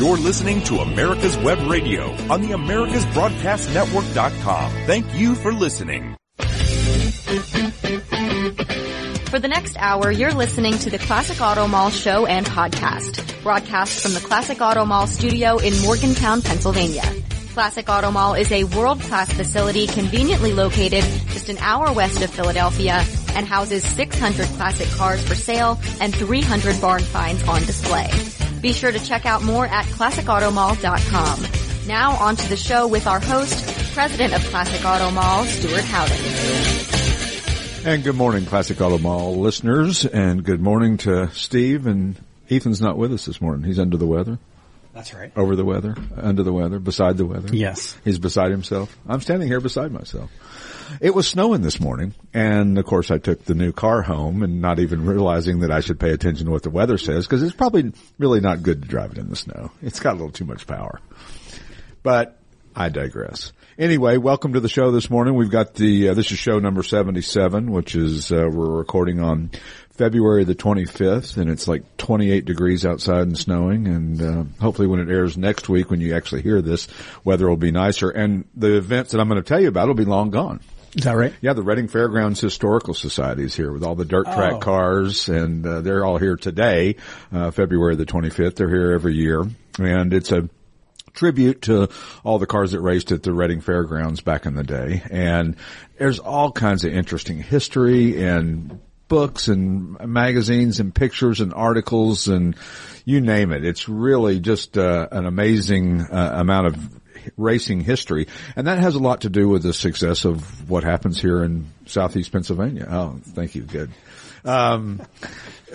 You're listening to America's Web Radio on the AmericasBroadcastNetwork.com. Thank you for listening. For the next hour, you're listening to the Classic Auto Mall show and podcast, broadcast from the Classic Auto Mall studio in Morgantown, Pennsylvania. Classic Auto Mall is a world-class facility conveniently located just an hour west of Philadelphia and houses 600 classic cars for sale and 300 barn finds on display. Be sure to check out more at classicautomall.com. Now on to the show with our host, President of Classic Auto Mall, Stuart Howden. And good morning, Classic Auto Mall listeners, and good morning to Steve. And Ethan's not with us this morning. He's under the weather. That's right. Over the weather, under the weather, beside the weather. Yes. He's beside himself. I'm standing here beside myself. It was snowing this morning, and of course I took the new car home and not even realizing that I should pay attention to what the weather says because it's probably really not good to drive it in the snow. It's got a little too much power. But I digress. Anyway, welcome to the show this morning. We've got the, uh, this is show number 77, which is, uh, we're recording on February the 25th and it's like 28 degrees outside and snowing and, uh, hopefully when it airs next week when you actually hear this, weather will be nicer and the events that I'm going to tell you about will be long gone. Is that right? Yeah, the Reading Fairgrounds Historical Society is here with all the dirt track Oh. cars, and uh, they're all here today, uh, February the 25th. They're here every year, and it's a tribute to all the cars that raced at the Reading Fairgrounds back in the day. And there's all kinds of interesting history and books and magazines and pictures and articles and you name it. It's really just uh, an amazing uh, amount of racing history. And that has a lot to do with the success of what happens here in southeast Pennsylvania. Oh, thank you. Good. Um,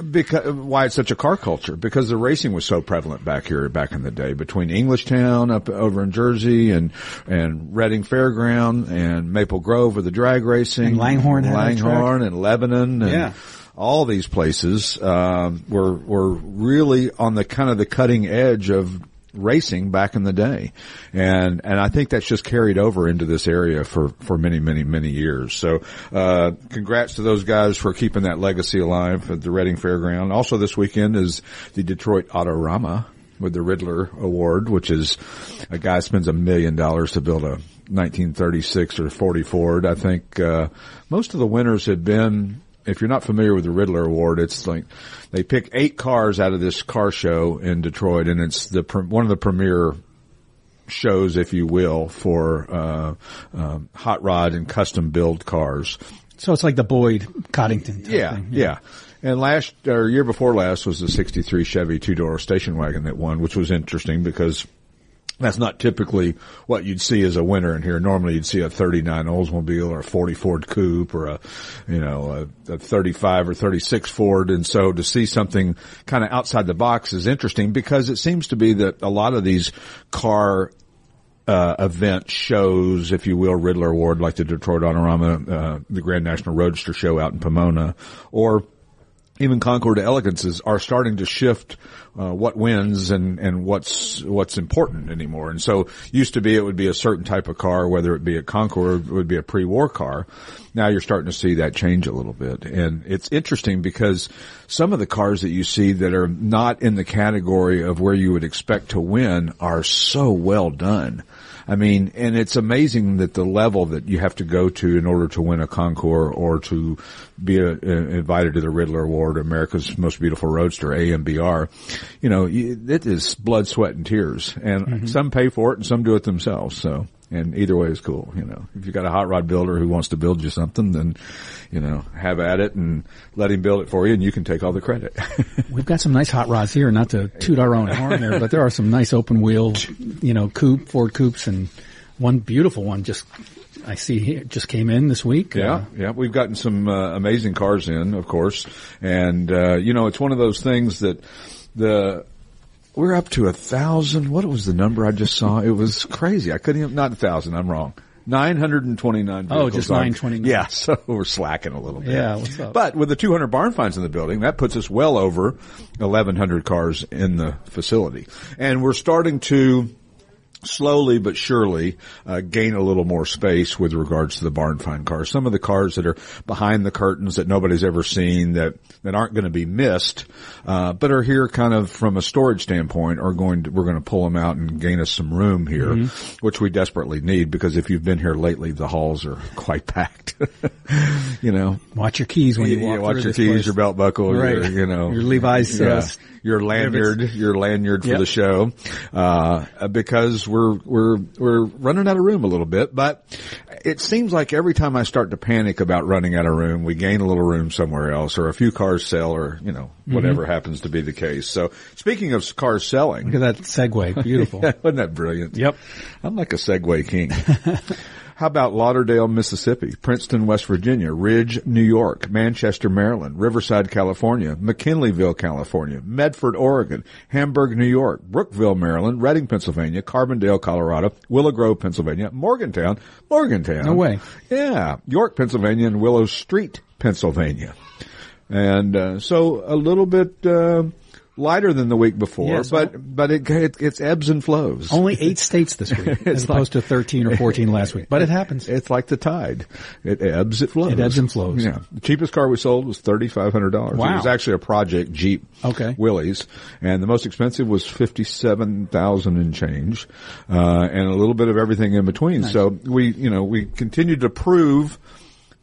because why it's such a car culture because the racing was so prevalent back here back in the day between Englishtown up over in Jersey and and Reading Fairground and Maple Grove with the drag racing And Langhorne Langhorne and Lebanon and Yeah. all these places um, were were really on the kind of the cutting edge of racing back in the day. And and I think that's just carried over into this area for for many many many years. So uh congrats to those guys for keeping that legacy alive at the Reading Fairground. Also this weekend is the Detroit Autorama with the Riddler Award which is a guy spends a million dollars to build a 1936 or 40 Ford. I think uh most of the winners have been if you're not familiar with the Riddler Award, it's like they pick eight cars out of this car show in Detroit, and it's the one of the premier shows, if you will, for uh, um, hot rod and custom build cars. So it's like the Boyd Coddington. Type Yeah, thing. yeah. And last or year before last was the '63 Chevy two door station wagon that won, which was interesting because that's not typically what you'd see as a winner in here. Normally you'd see a 39 Oldsmobile or a 40 Ford Coupe or a, you know, a, a 35 or 36 Ford. And so to see something kind of outside the box is interesting because it seems to be that a lot of these car uh, event shows, if you will, Riddler Award, like the Detroit Autorama, uh, the Grand National Roadster Show out in Pomona, or even Concours d'Elegances are starting to shift uh, what wins and and what's what's important anymore. And so used to be it would be a certain type of car, whether it be a Concours, it would be a pre-war car. Now you're starting to see that change a little bit, and it's interesting because some of the cars that you see that are not in the category of where you would expect to win are so well done. I mean, and it's amazing that the level that you have to go to in order to win a Concours or to be a, uh, invited to the Riddler Award, America's Most Beautiful Roadster, AMBR, you know, it is blood, sweat, and tears. And some pay for it and some do it themselves. So, and either way is cool. You know, if you got a hot rod builder who wants to build you something, then, you know, have at it and let him build it for you and you can take all the credit. We've got some nice hot rods here, not to toot our own horn there, but there are some nice open wheel, you know, coupe, Ford coupes and one beautiful one just, I see here, just came in this week. Yeah, Uh, yeah, we've gotten some uh, amazing cars in, of course, and uh, you know it's one of those things that the we're up to a thousand. What was the number I just saw? It was crazy. I couldn't even not a thousand. I'm wrong. 929 Oh, just on- 929. Yeah, so we're slacking a little bit. Yeah, what's up? But with the 200 barn finds in the building, that puts us well over 1,100 cars in the facility. And we're starting to slowly but surely uh, gain a little more space with regards to the barn find cars. Some of the cars that are behind the curtains that nobody's ever seen that that aren't going to be missed, uh, but are here kind of from a storage standpoint are going to we're going to pull them out and gain us some room here, Mm-hmm. which we desperately need because if you've been here lately, the halls are quite packed. you know, Watch your keys when you yeah, walk watch through your keys, place. your belt buckle, Right. your, you know, Your Levi's, uh, yeah, your lanyard, your lanyard for Yep. the show, uh, because we're we're we're running out of room a little bit. But it seems like every time I start to panic about running out of room, we gain a little room somewhere else, or a few cars sell, or you know whatever happens to be the case. So speaking of cars selling, Look at that segue. Beautiful. wasn't that brilliant? Yep. I'm like a segue king. How about Lauderdale, Mississippi, Princeton, West Virginia, Ridge, New York, Manchester, Maryland, Riverside, California, McKinleyville, California, Medford, Oregon, Hamburg, New York, Brookville, Maryland, Reading, Pennsylvania, Carbondale, Colorado, Willow Grove, Pennsylvania, Morgantown, Morgantown. No way. Yeah. York, Pennsylvania, and Willow Street, Pennsylvania. And, uh, so a little bit, uh, lighter than the week before, Yes. but, but it, it, it's ebbs and flows. Only eight states this week, as opposed to 13 or 14 last week. But it happens. It's like the tide. It ebbs, it flows. It ebbs and flows. Yeah. The cheapest car we sold was $3,500. Wow. It was actually a project Jeep. Okay. Willys. And the most expensive was 57,000 and change. Uh, and a little bit of everything in between. So we, you know, we continued to prove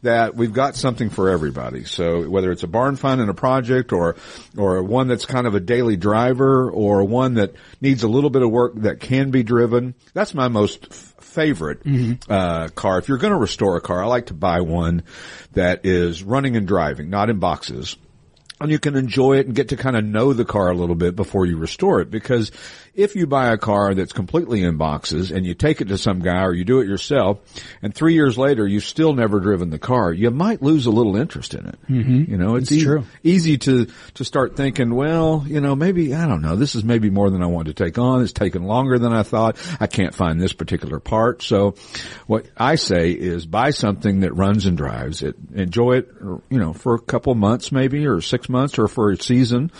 that we've got something for everybody. So whether it's a barn find in a project or, or one that's kind of a daily driver or one that needs a little bit of work that can be driven, that's my most f- favorite, uh, car. If you're going to restore a car, I like to buy one that is running and driving, not in boxes and you can enjoy it and get to kind of know the car a little bit before you restore it. Because if you buy a car that's completely in boxes and you take it to some guy or you do it yourself, and three years later you've still never driven the car, you might lose a little interest in it. Mm-hmm. You know, it's, It's ea- true. easy to to start thinking, well, you know, maybe I don't know, this is maybe more than I wanted to take on. It's taken longer than I thought. I can't find this particular part. So, what I say is buy something that runs and drives it, enjoy it, you know, for a couple months maybe, or six months, or for a season,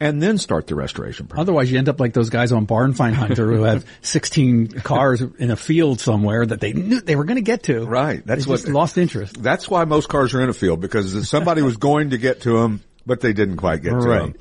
and then start the restoration process. Otherwise, you end up like those guys on Barn Find Hunter who have 16 cars in a field somewhere that they knew they were going to get to. Right. That's They what just lost interest. That's why most cars are in a field because somebody was going to get to them, but they didn't quite get to Right. them.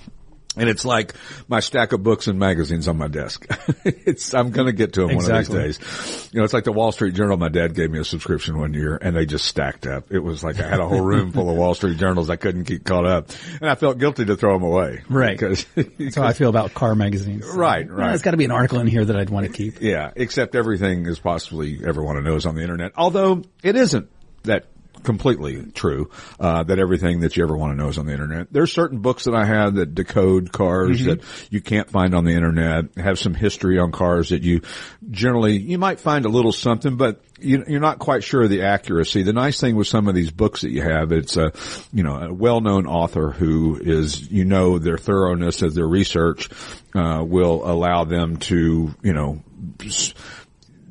And it's like my stack of books and magazines on my desk. it's, I'm going to get to them Exactly. one of these days. You know, it's like the Wall Street Journal. My dad gave me a subscription one year and they just stacked up. It was like I had a whole room full of Wall Street journals. I couldn't keep caught up and I felt guilty to throw them away. Right. Because, That's how I feel about car magazines. Right, Well, right. There's got to be an article in here that I'd want to keep. Yeah, except everything is possibly everyone to know is on the internet. Although it isn't that completely true, uh, that everything that you ever want to know is on the internet. There's certain books that I have that decode cars that you can't find on the internet, have some history on cars that you generally, you might find a little something, but you, you're not quite sure of the accuracy. The nice thing with some of these books that you have, it's a, you know, a well-known author who is, you know, their thoroughness of their research, uh, will allow them to, you know, s-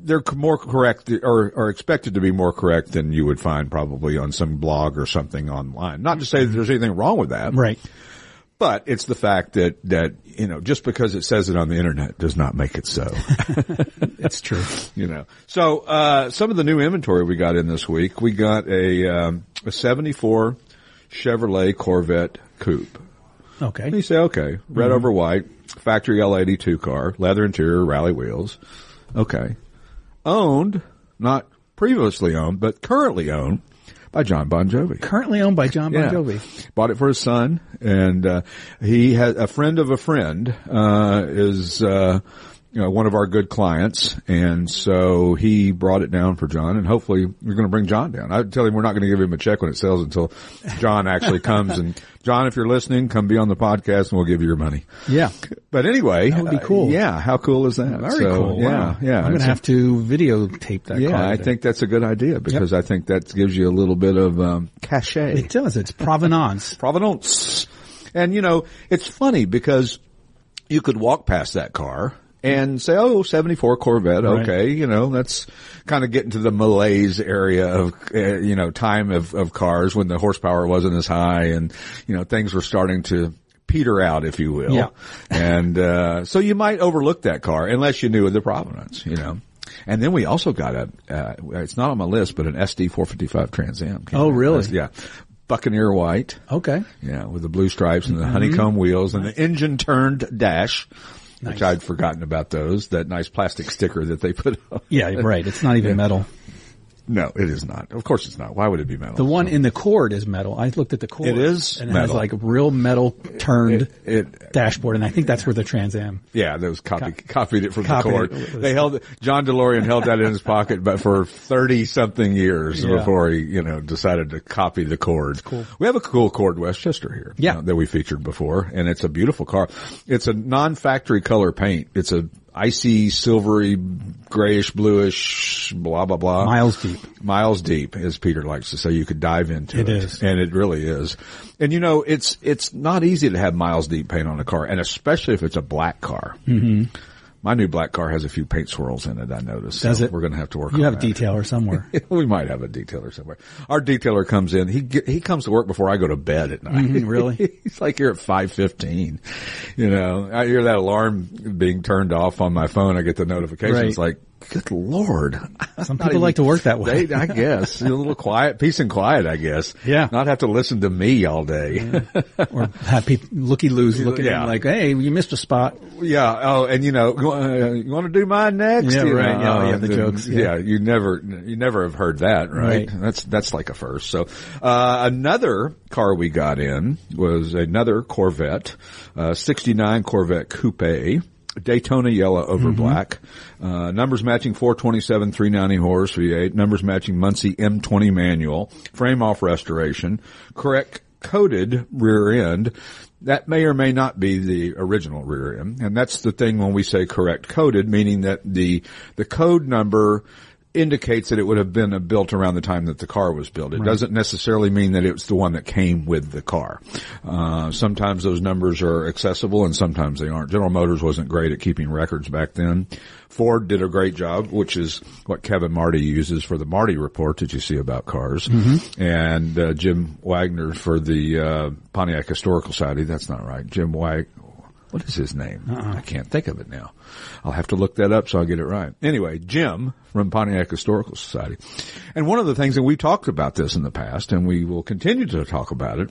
they're more correct or are expected to be more correct than you would find probably on some blog or something online. Not to say that there's anything wrong with that, Right. but it's the fact that, that, you know, just because it says it on the internet does not make it so. It's true. you know. So, uh, some of the new inventory we got in this week, we got a, um, a 74 Chevrolet Corvette Coupe. Okay. And you say, okay, red over white, factory L82 car, leather interior, rally wheels. Okay. Owned, not previously owned, but currently owned by John Bon Jovi. Currently owned by John Bon Jovi. Bought it for his son, and uh, he had a friend of a friend uh, is uh, you know one of our good clients, and so he brought it down for John, and hopefully we're going to bring John down. I tell him we're not going to give him a check when it sells until John actually comes. And John, if you're listening, come be on the podcast, and we'll give you your money. Yeah. But anyway, That would be uh, cool. yeah, how cool is that? Very So, cool. Yeah, Wow. yeah. I'm going to have to videotape that yeah. I think that's a good idea because I think that gives you a little bit of um, cachet. it does. It's provenance. Provenance. And you know, it's funny because you could walk past that car and say, oh, 74 Corvette, Right. okay, you know, that's kind of getting to the malaise area of, uh, you know, time of, of cars when the horsepower wasn't as high and, you know, things were starting to peter out, if you will. Yeah. And, uh, so you might overlook that car unless you knew of the provenance, you know. And then we also got a, uh, it's not on my list, but an SD 455 Trans Am. Oh, really? Yeah. Buccaneer white. Okay. Yeah, with the blue stripes and the Mm-hmm. honeycomb wheels and the engine turned dash, which I'd forgotten about those. That nice plastic sticker that they put on. Yeah, right. It's not even metal. No, it is not. Of course it's not. Why would it be metal? The one in the cord is metal. I looked at the cord. It is and it has metal. like a real metal turned It- it- dashboard, and I think that's where the Trans Am. Yeah, those copy, copied it from Copied the cord. it. They held it, John DeLorean held that in his pocket, but for 30 something years Yeah. before he, you know, decided to copy the cord. cool. We have a cool cord Westchester here. Yeah. uh, that we featured before, and it's a beautiful car. It's a non-factory color paint. It's a icy, silvery, grayish, bluish, blah, blah, blah. Miles deep. miles deep, as Peter likes to say. You could dive into it. It is. And it really is. And you know, it's, it's not easy to have miles deep paint on a car, and especially if it's a black car. Mm-hmm. My new black car has a few paint swirls in it, I noticed. Does so it? We're going to have to work You on have a detailer somewhere. we might have a detailer somewhere. Our detailer comes in. He get, he comes to work before I go to bed at night. Mhm, really? He's like here at five fifteen. You know, I hear that alarm being turned off on my phone. I get the notification. Right. It's like, good lord. Some people like to work that way. They, I guess a little quiet, peace and quiet. I guess. Yeah. Not have to listen to me all day. or have people looky loos looking at Yeah. him like, hey, you missed a spot. Yeah. Oh, and you know, uh, you want to do mine next? Yeah, You right. know, Yeah, yeah, the and- jokes, yeah. Yeah. You never, you never have heard that, right? Right. That's, that's like a first. So, uh, another car we got in was another Corvette, uh, 69 Corvette Coupe. Daytona yellow over black. Uh, numbers matching 427, 390 horse V8. Numbers matching Muncie M20 manual. Frame off restoration. Correct coded rear end. That may or may not be the original rear end. And that's the thing when we say correct coded, meaning that the, the code number indicates that it would have been built around the time that the car was built. It doesn't necessarily mean that it's the one that came with the car. Uh, sometimes those numbers are accessible and sometimes they aren't. General Motors wasn't great at keeping records back then. Ford did a great job, which is what Kevin Marti uses for the Marti report that you see about cars. And uh, Jim Wagner for the uh, Pontiac Historical Society. That's not right. Jim Wag what is his name? Uh-uh. I can't think of it now. I'll have to look that up so I'll get it right. Anyway, Jim from Pontiac Historical Society. And one of the things that we talked about this in the past and we will continue to talk about it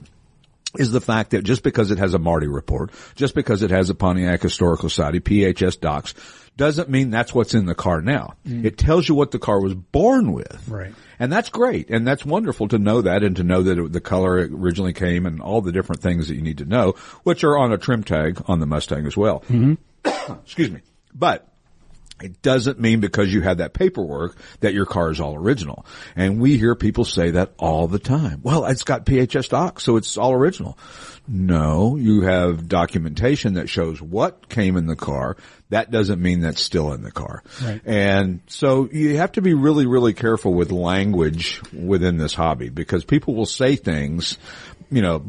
is the fact that just because it has a Marti report, just because it has a Pontiac Historical Society, PHS docs, doesn't mean that's what's in the car now. Mm. It tells you what the car was born with. Right. And that's great. And that's wonderful to know that and to know that it, the color it originally came and all the different things that you need to know, which are on a trim tag on the Mustang as well. Mm-hmm. Excuse me. But it doesn't mean because you had that paperwork that your car is all original. And we hear people say that all the time. Well, it's got PHS docs, so it's all original. No, you have documentation that shows what came in the car. That doesn't mean that's still in the car. Right. And so you have to be really, really careful with language within this hobby because people will say things, you know,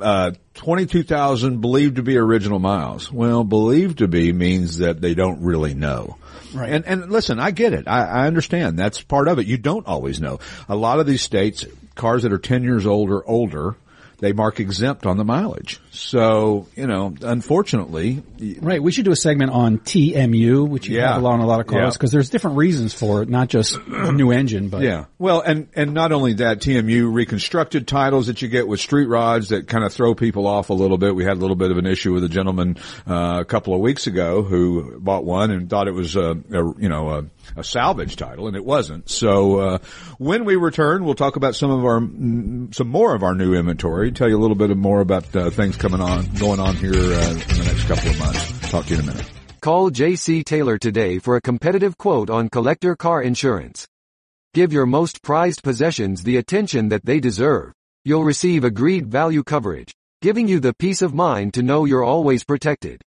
uh, 22,000 believed to be original miles. Well, believed to be means that they don't really know. Right. And, and listen, I get it. I, I understand. That's part of it. You don't always know. A lot of these states, cars that are 10 years old or older, they mark exempt on the mileage. So, you know, unfortunately, Right. We should do a segment on TMU, which you Yeah. have on a lot of cars, Yeah. because there's different reasons for it, not just a new engine, but Yeah. Well, and, and not only that, TMU reconstructed titles that you get with street rods that kind of throw people off a little bit. We had a little bit of an issue with a gentleman, uh, a couple of weeks ago who bought one and thought it was a, a you know, a, a salvage title and it wasn't. So, uh, when we return, we'll talk about some of our, mm, some more of our new inventory, tell you a little bit more about, uh, things coming on, going on here, uh, in the next couple of months. Talk to you in a minute. Call JC Taylor today for a competitive quote on collector car insurance. Give your most prized possessions the attention that they deserve. You'll receive agreed value coverage, giving you the peace of mind to know you're always protected.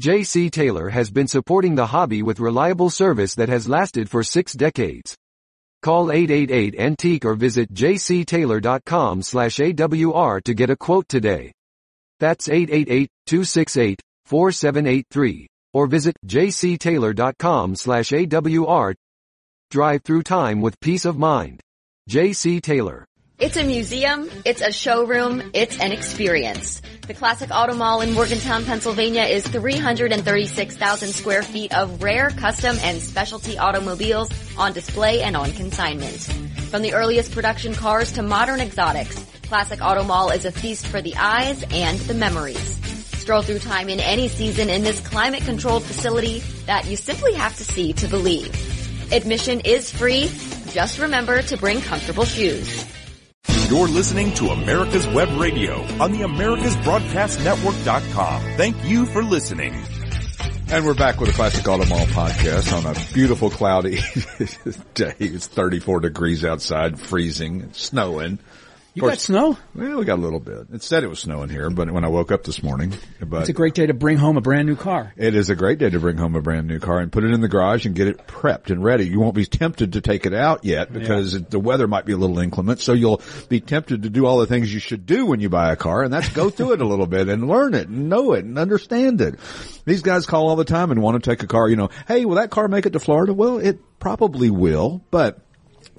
JC Taylor has been supporting the hobby with reliable service that has lasted for six decades. Call 888 Antique or visit jctaylor.com slash AWR to get a quote today. That's 888-268-4783 or visit jctaylor.com slash AWR. Drive through time with peace of mind. JC Taylor. It's a museum, it's a showroom, it's an experience. The Classic Auto Mall in Morgantown, Pennsylvania is 336,000 square feet of rare, custom, and specialty automobiles on display and on consignment. From the earliest production cars to modern exotics, Classic Auto Mall is a feast for the eyes and the memories. Stroll through time in any season in this climate controlled facility that you simply have to see to believe. Admission is free. Just remember to bring comfortable shoes. You're listening to America's Web Radio on the AmericasBroadcastNetwork.com. Thank you for listening. And we're back with the Classic Auto Mall podcast on a beautiful cloudy day. It's 34 degrees outside, freezing, snowing. You got snow? Well, we got a little bit. It said it was snowing here, but when I woke up this morning, but It's a great day to bring home a brand new car. it is a great day to bring home a brand new car and put it in the garage and get it prepped and ready. You won't be tempted to take it out yet because it- the weather might be a little inclement. So you'll be tempted to do all the things you should do when you buy a car and that's go through it a little bit and learn it and know it and understand it. These guys call all the time and want to take a car, you know, hey, will that car make it to Florida? Well, it probably will, but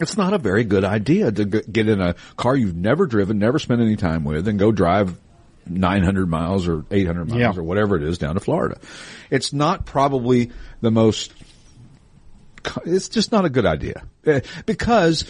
it's not a very good idea to get in a car you've never driven, never spent any time with, and go drive 900 miles or 800 miles Yeah. or whatever it is down to Florida. It's not probably the most, it's just not a good idea. Eh, Because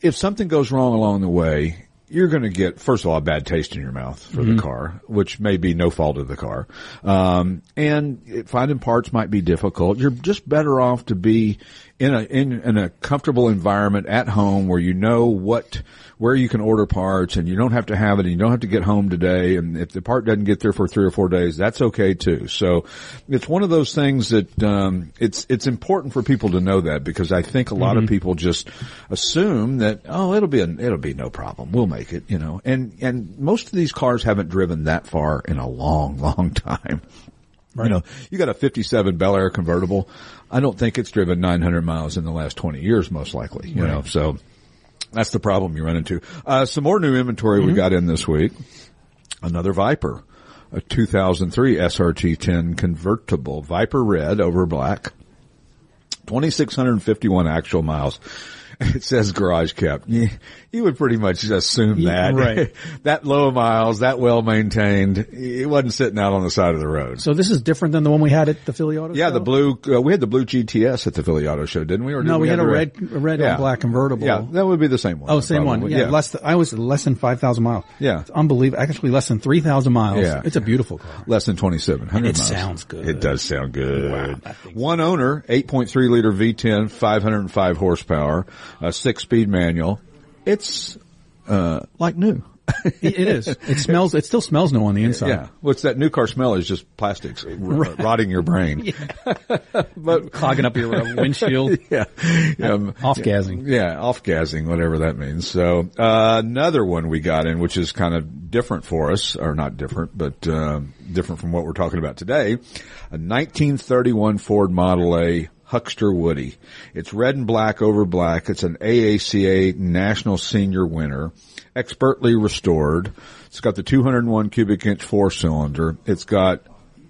if something goes wrong along the way, you're going to get, first of all, a bad taste in your mouth for the car, which may be no fault of the car. Um, and finding parts might be difficult. You're just better off to be in a, in, in a comfortable environment at home where you know what, where you can order parts and you don't have to have it and you don't have to get home today. And if the part doesn't get there for three or four days, that's okay too. So it's one of those things that, um, it's, it's important for people to know that because I think a lot of people just assume that, oh, it'll be, a, it'll be no problem. We'll make it, you know, and, and most of these cars haven't driven that far in a long, long time. You know, you got a 57 Bel Air convertible. I don't think it's driven 900 miles in the last 20 years, most likely, you know, so that's the problem you run into. Uh, some more new inventory we got in this week. Another Viper, a 2003 SRT 10 convertible, Viper red over black, 2,651 actual miles. It says garage kept. You, you would pretty much assume that. right. that low miles, that well maintained, it wasn't sitting out on the side of the road. So this is different than the one we had at the Philly Auto Yeah, Show? the blue. Uh, we had the blue GTS at the Philly Auto Show, didn't we? Or did No, we had have a red- a red and black convertible. Yeah, that would be the same one. Oh, same one. probably. Yeah, less. Th- I was less than five thousand miles. Yeah. it's unbelievable. Actually, less than three thousand miles. Yeah. it's a beautiful car. less than twenty seven hundred. And it sounds good. It does sound good. Wow, one owner, eight point three liter V10, five hundred and five horsepower, a six speed manual. It's uh like new. It- is. It smells. It still smells new on the inside. Yeah. What's that new car smell is just plastics r- rotting your brain. but clogging up your uh, windshield. yeah. Um, Off gassing. Yeah, off gassing, whatever that means. So uh, another one we got in, which is kind of different for us, or not different, but um, different from what we're talking about today. A 1931 Ford Model A Huckster Woody. It's red and black over black. It's an AACA National Senior winner, expertly restored. It's got the 201 cubic inch four cylinder. It's got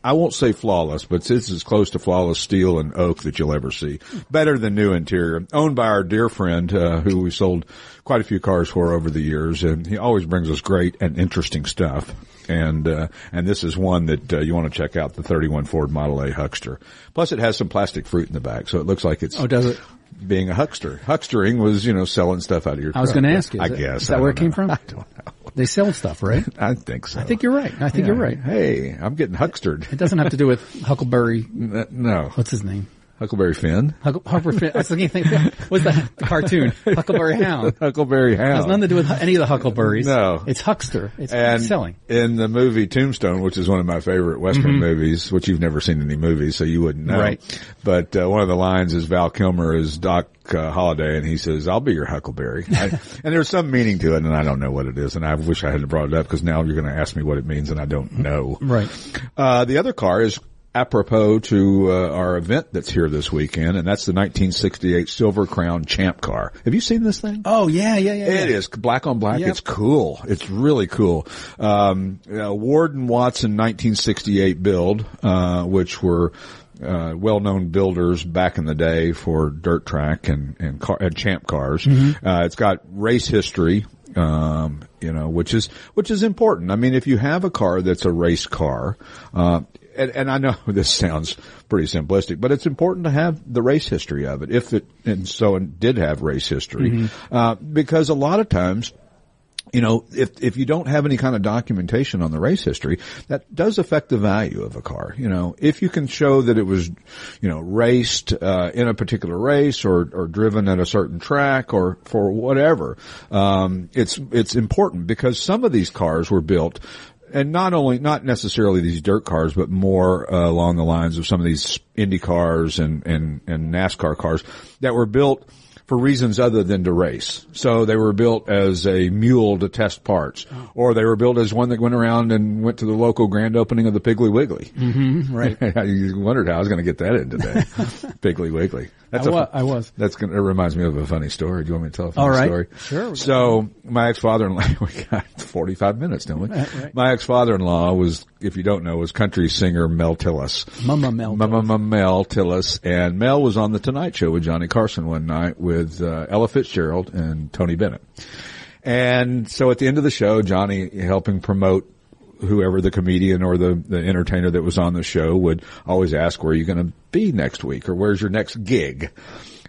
I won't say flawless, but it's as close to flawless steel and oak that you'll ever see. Better than new interior. Owned by our dear friend, uh, who we sold quite a few cars for over the years, and he always brings us great and interesting stuff. And uh, and this is one that uh, you want to check out, the 31 Ford Model A Huckster. Plus, it has some plastic fruit in the back, so it looks like it's Oh, does it? being a huckster. Huckstering was, you know, selling stuff out of your. I was going to ask you. I that- guess is that I where it don't came know. from? I don't know. They sell stuff, right? I think so. I think you're right. I think you're right. Hey, I'm getting huckstered. It doesn't have to do with Huckleberry. No, What's his name? Huckleberry Finn. Huckle, Harper Finn. I was thinking, what's the, the cartoon? Huckleberry Hound. Huckleberry Hound. has nothing to do with any of the Huckleberries. No. It's Huckster. It's and selling. in the movie Tombstone, which is one of my favorite Western movies, which you've never seen any movies, so you wouldn't know. Mm-hmm. Right. But uh, one of the lines is Val Kilmer is Doc uh, Holliday, and he says, "I'll be your Huckleberry." I, and there's some meaning to it, and I don't know what it is, and I wish I hadn't brought it up because now you're going to ask me what it means, and I don't know. Right. Uh, the other car is apropos to uh, our event that's here this weekend, and that's the 1968 Silver Crown Champ car. Have you seen this thing? Oh yeah, yeah, yeah. It yeah. is black on black. Yep. It's cool. It's really cool. Um, uh, Ward and Watson 1968 build, uh, which were uh, well-known builders back in the day for dirt track and and, car, and champ cars. Uh, it's got race history. um, you know, which is which is important. I mean, if you have a car that's a race car, uh, and, and I know this sounds pretty simplistic, but it's important to have the race history of it. If it and so it did have race history, uh, because a lot of times you know, if if you don't have any kind of documentation on the race history, that does affect the value of a car. You know, if you can show that it was, you know, raced uh, in a particular race or or driven at a certain track or for whatever, um, it's it's important because some of these cars were built. And not only, not necessarily these dirt cars, but more uh, along the lines of some of these Indy cars and, and, and NASCAR cars that were built for reasons other than to race. So they were built as a mule to test parts, or they were built as one that went around and went to the local grand opening of the Piggly Wiggly. Mm-hmm, right. you wondered how I was going to get that in today. Piggly Wiggly. That's I a- wa- I was. That's going. It reminds me of a funny story. Do you want me to tell a funny All right. story? Sure. So my ex-father-in-law, we got 45 minutes, don't we? My ex-father-in-law was, if you don't know, was country singer Mel Tillis. Mama Mel. Mama Mama Mel Tillis, and Mel was on the Tonight Show with Johnny Carson one night with uh, Ella Fitzgerald and Tony Bennett. And so at the end of the show, Johnny helping promote whoever the comedian or the, the entertainer that was on the show would always ask, where are you going to be next week or where's your next gig?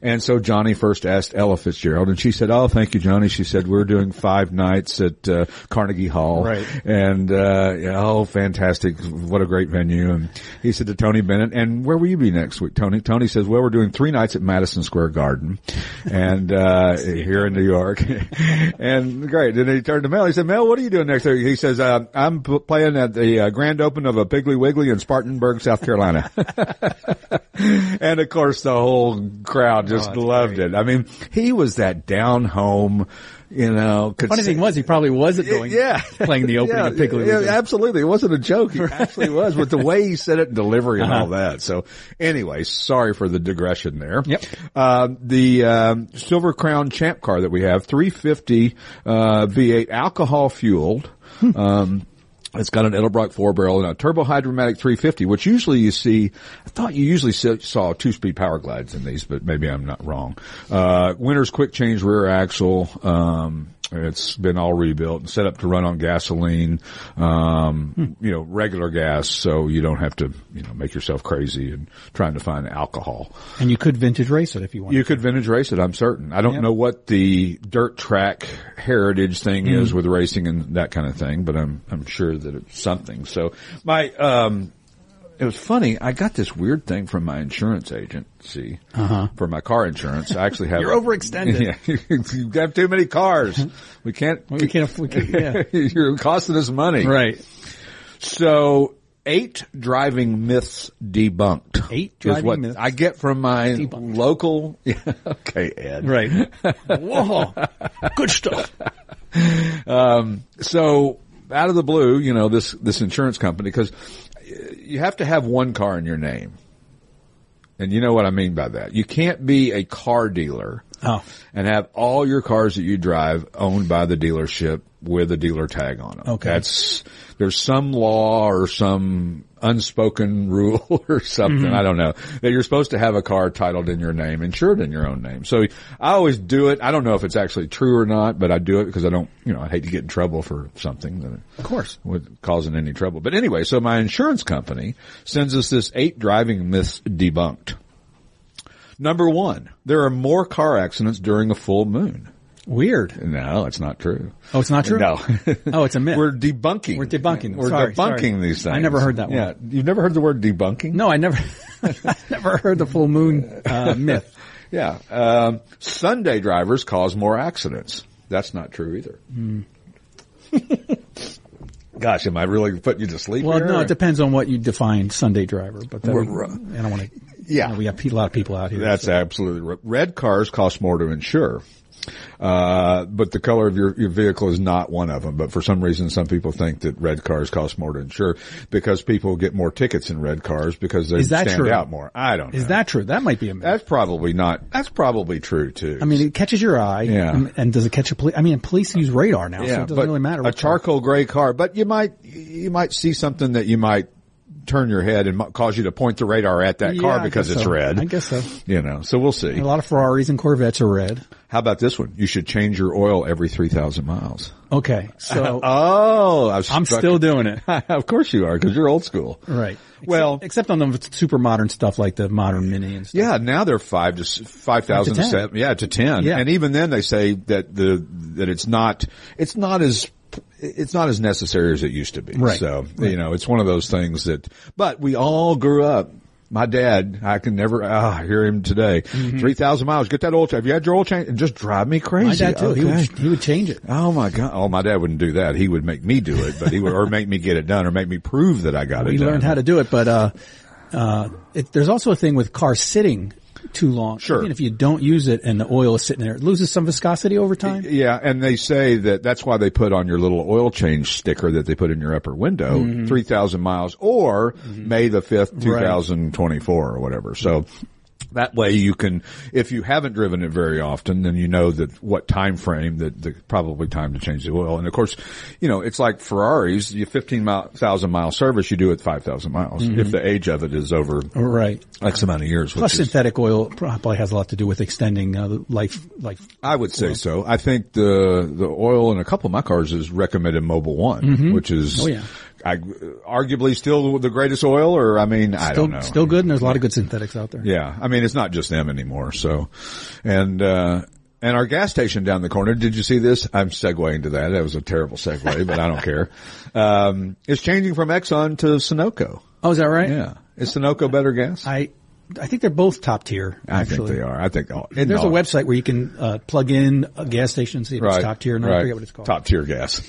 And so Johnny first asked Ella Fitzgerald and she said, oh, thank you, Johnny. She said, we're doing five nights at uh, Carnegie Hall. Right. And, uh, yeah, oh, fantastic. What a great venue. And he said to Tony Bennett, and where will you be next week, Tony? Tony says, well, we're doing three nights at Madison Square Garden and, uh, here in New York. and great. Then he turned to Mel. He said, Mel, what are you doing next week? He says, uh, I'm p- playing at the uh, grand open of a Piggly Wiggly in Spartanburg, South Carolina. and of course the whole crowd just loved it. I mean, he was that down home, you know, Funny thing was, he probably wasn't going. yeah. Playing the opening yeah, of Piggly yeah, Wiggly. absolutely. It wasn't a joke. He actually was with the way he said it delivery and all Uh-huh. that. So anyway, sorry for the digression there. Yep. Uh, the, um, Silver Crown Champ car that we have, 350, uh, V8 alcohol fueled. Hmm. Um, it's got an Edelbrock four barrel and a turbo hydromatic 350, which usually you see, I thought you usually saw- two speed power glides in these, but maybe I'm not wrong. Uh, Winters quick change rear axle, um, it's been all rebuilt and set up to run on gasoline, um, you know, regular gas, so you don't have to, you know, make yourself crazy and trying to find alcohol. And you could vintage race it if you want. You could vintage race it, I'm certain. I don't Yep. know what the dirt track heritage thing is with racing and that kind of thing, but I'm I'm sure that it's something. So my um it was funny, I got this weird thing from my insurance agency for my car insurance. I actually have You're overextended. Yeah, you have too many cars. We can't We can't. We can't yeah. You're costing us money. right. So eight driving myths debunked. Eight is driving what myths? I get from my Debunked. local. Okay, Ed. Right. Whoa. Good stuff. Um, so out of the blue, you know this this insurance company because you have to have one car in your name, and you know what I mean by that. You can't be a car dealer Oh. and have all your cars that you drive owned by the dealership with a dealer tag on them. Okay. That's, there's some law or some unspoken rule or something, Mm-hmm. I don't know, that you're supposed to have a car titled in your name, insured in your own name. So I always do it. I don't know if it's actually true or not, but I do it because I don't, you know, I hate to get in trouble for something that Of course. with causing any trouble. But anyway, so my insurance company sends us this eight driving myths debunked. Number one, there are more car accidents during a full moon. Weird. No, it's not true. Oh, it's not true? No. Oh, it's a myth. We're debunking. We're debunking. We're Sorry, debunking sorry. these things. I never heard that one. Yeah. You've never heard the word debunking? No, I never, I never heard the full moon uh, myth. Yeah. Um, Sunday drivers cause more accidents. That's not true either. Hmm. Gosh, am I really putting you to sleep Well, here? no, it depends on what you define Sunday driver, but we, I don't want to. Yeah. we got pe- a lot of people out here. That's so- absolutely right. Red cars cost more to insure. Uh, but the color of your, your vehicle is not one of them. But for some reason, some people think that red cars cost more to insure because people get more tickets in red cars because they stand true? out more. I don't know. Is that true? That might be a myth. That's probably not, that's probably true too. I mean, it catches your eye. Yeah. And, and does it catch a police? I mean, police use radar now, so it doesn't really matter. A what car. charcoal gray car, but you might, you might see something that you might turn your head and cause you to point the radar at that Yeah, car because it's so. red. I guess so. You know, so we'll see. A lot of Ferraris and Corvettes are red. How about this one? You should change your oil every 3,000 miles. Okay, so Oh, I I'm struck- still doing it. of course you are because you're old school. Right. Well- except, except on the super modern stuff like the modern Mini and stuff. Yeah, now they're five to five thousand to 10. Yeah, to ten. Yeah. and even then they say that the that it's not it's not as it's not as necessary as it used to be. Right. So you know, it's one of those things that. But we all grew up. My dad, I can never ah, hear him today. Three thousand miles. Get that oil change. Have you had your oil change? It just drive me crazy. My dad too. He would, he would change it. Oh my god! Oh, my dad wouldn't do that. He would make me do it, but he would, or make me get it done, or make me prove that I got it We done. learned how to do it, but uh, uh, it, there's also a thing with cars sitting too long. Sure. Even if you don't use it and the oil is sitting there, it loses some viscosity over time. Yeah, and they say that that's why they put on your little oil change sticker that they put in your upper window, Mm-hmm. 3,000 miles or May the 5th, 2024 or whatever. So that way you can, if you haven't driven it very often, then you know that what time frame that the probably time to change the oil. And of course, you know, it's like Ferraris, you 15,000 mile service, you do it 5,000 miles if the age of it is over Right. X amount of years. Plus, is- synthetic oil probably has a lot to do with extending uh, life. Life. I would say so. I think the the oil in a couple of my cars is recommended Mobil One, which is Oh, yeah. I, arguably still the greatest oil, or I mean, I Still, don't know. still good, and there's a lot of good synthetics out there. Yeah, I mean, it's not just them anymore. So, and uh and our gas station down the corner. Did you see this? I'm segueing to that. That was a terrible segue, but I don't care. Um, it's changing from Exxon to Sunoco. Oh, is that right? Yeah, is Sunoco better gas? I, I think they're both top tier. I think they are. I think all, There's no. a website where you can uh, plug in a gas station and see if it's top tier. And I forget what it's called. Top tier gas.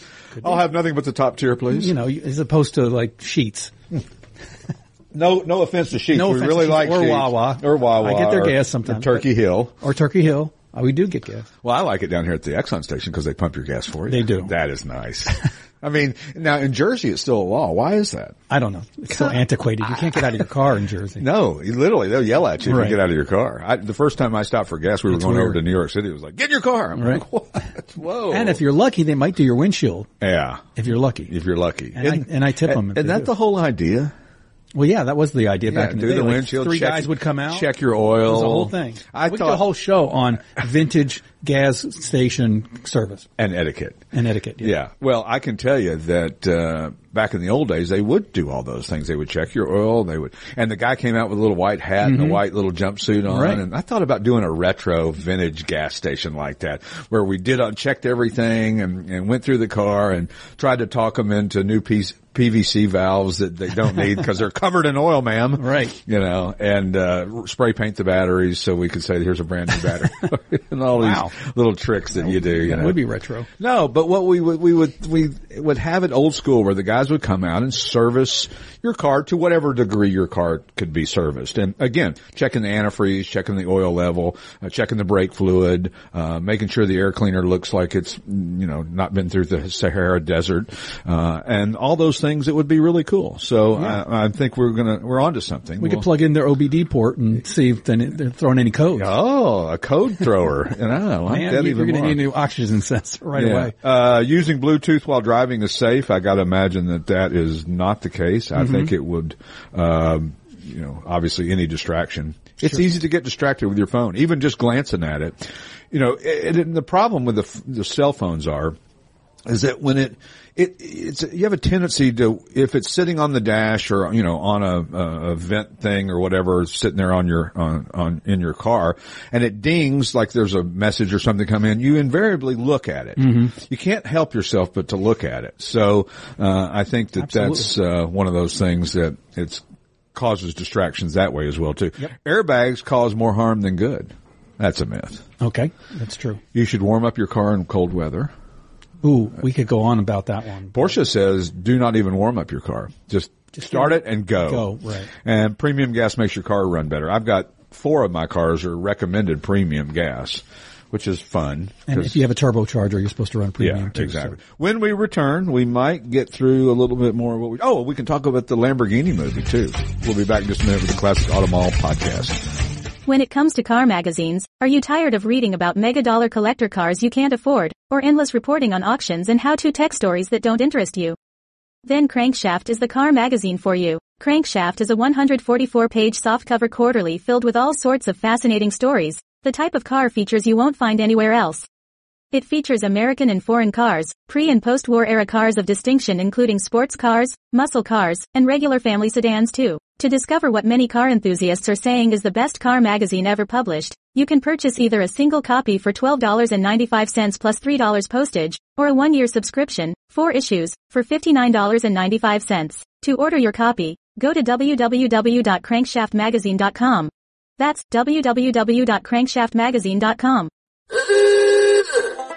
I'll have nothing but the top tier, please. You know, as opposed to like Sheetz. No, no offense to Sheetz. No we really to like Sheetz or Sheetz. Wawa. or Wawa. I get their or- gas sometimes, or Turkey Hill. or Turkey Hill. Oh, we do get gas. Well, I like it down here at the Exxon station because they pump your gas for you. They do. That is nice. I mean, now in Jersey it's still a law. Why is that? I don't know. It's so antiquated. You can't get out of your car in Jersey. No, literally they'll yell at you if Right. you get out of your car. I, the first time I stopped for gas, we were going over to New York City. It was like, get in your car. I'm Right. like, what? Whoa. And if you're lucky, they might do your windshield. yeah, If you're lucky. if you're lucky. And I- and I tip 'em if Isn't they that do. the whole idea? Well, yeah, that was the idea back Yeah, in the do day. the Like, windshield, Three check- guys would come out. check your oil. It was a whole thing. I we could do a whole show on vintage gas station service And etiquette. and etiquette. Yeah. Well, I can tell you that uh, back in the old days, they would do all those things. They would check your oil. They would, and the guy came out with a little white hat and a white little jumpsuit on. Mm-hmm. Right. And I thought about doing a retro vintage gas station like that, where we did uh, checked everything and, and went through the car and tried to talk them into new piece. PVC valves that they don't need because they're covered in oil, ma'am. Right. You know, and uh, spray paint the batteries so we could say, "Here's a brand new battery," and all Wow. little tricks that you do. You know, would be retro. no, but what we would, we would, we would have it old school where the guys would come out and service your car to whatever degree your car could be serviced. And again, checking the antifreeze, checking the oil level, uh, checking the brake fluid, uh, making sure the air cleaner looks like it's, you know, not been through the Sahara desert, uh, and all those things. It would be really cool. So I, I think we're gonna, we're onto something. We We'll- could plug in their OBD port and see if they're throwing any codes. Oh, a code thrower. and I like Man, that you're going to need a new oxygen sensor right Yeah. away. Uh, using Bluetooth while driving is safe. I got to imagine that that is not the case. I Mm-hmm. think it would, um, you know, obviously any distraction. It's easy to get distracted with your phone, even just glancing at it. You know, and, and the problem with the, the cell phones are, is that when it, it, it's, you have a tendency to, if it's sitting on the dash or, you know, on a, a, a vent thing or whatever, sitting there on your, on, on, in your car and it dings like there's a message or something come in, you invariably look at it. You can't help yourself but to look at it. So, uh, I think that that's, uh, one of those things that it's causes distractions that way as well too. Airbags cause more harm than good. That's a myth. Okay, that's true. You should warm up your car in cold weather. Ooh, we could go on about that one. Porsche says do not even warm up your car. Just, start it and go. Go, right. And premium gas makes your car run better. I've got four of my cars are recommended premium gas, which is fun. And if you have a turbocharger, you're supposed to run premium yeah, too. exactly. so- When we return, we might get through a little bit more of what we, oh, we can talk about the Lamborghini movie too. We'll be back in just a minute with the Classic Auto Mall podcast. When it comes to car magazines, are you tired of reading about mega dollar collector cars you can't afford, or endless reporting on auctions and how-to tech stories that don't interest you? Then Crankshaft is the car magazine for you. Crankshaft is a 144-page softcover quarterly filled with all sorts of fascinating stories, the type of car features you won't find anywhere else. It features American and foreign cars, pre- and post-war era cars of distinction including sports cars, muscle cars, and regular family sedans too. To discover what many car enthusiasts are saying is the best car magazine ever published, you can purchase either a single copy for $12.95 plus $3 postage, or a one-year subscription, four issues, for $59.95. To order your copy, go to www.crankshaftmagazine.com. That's www.crankshaftmagazine.com.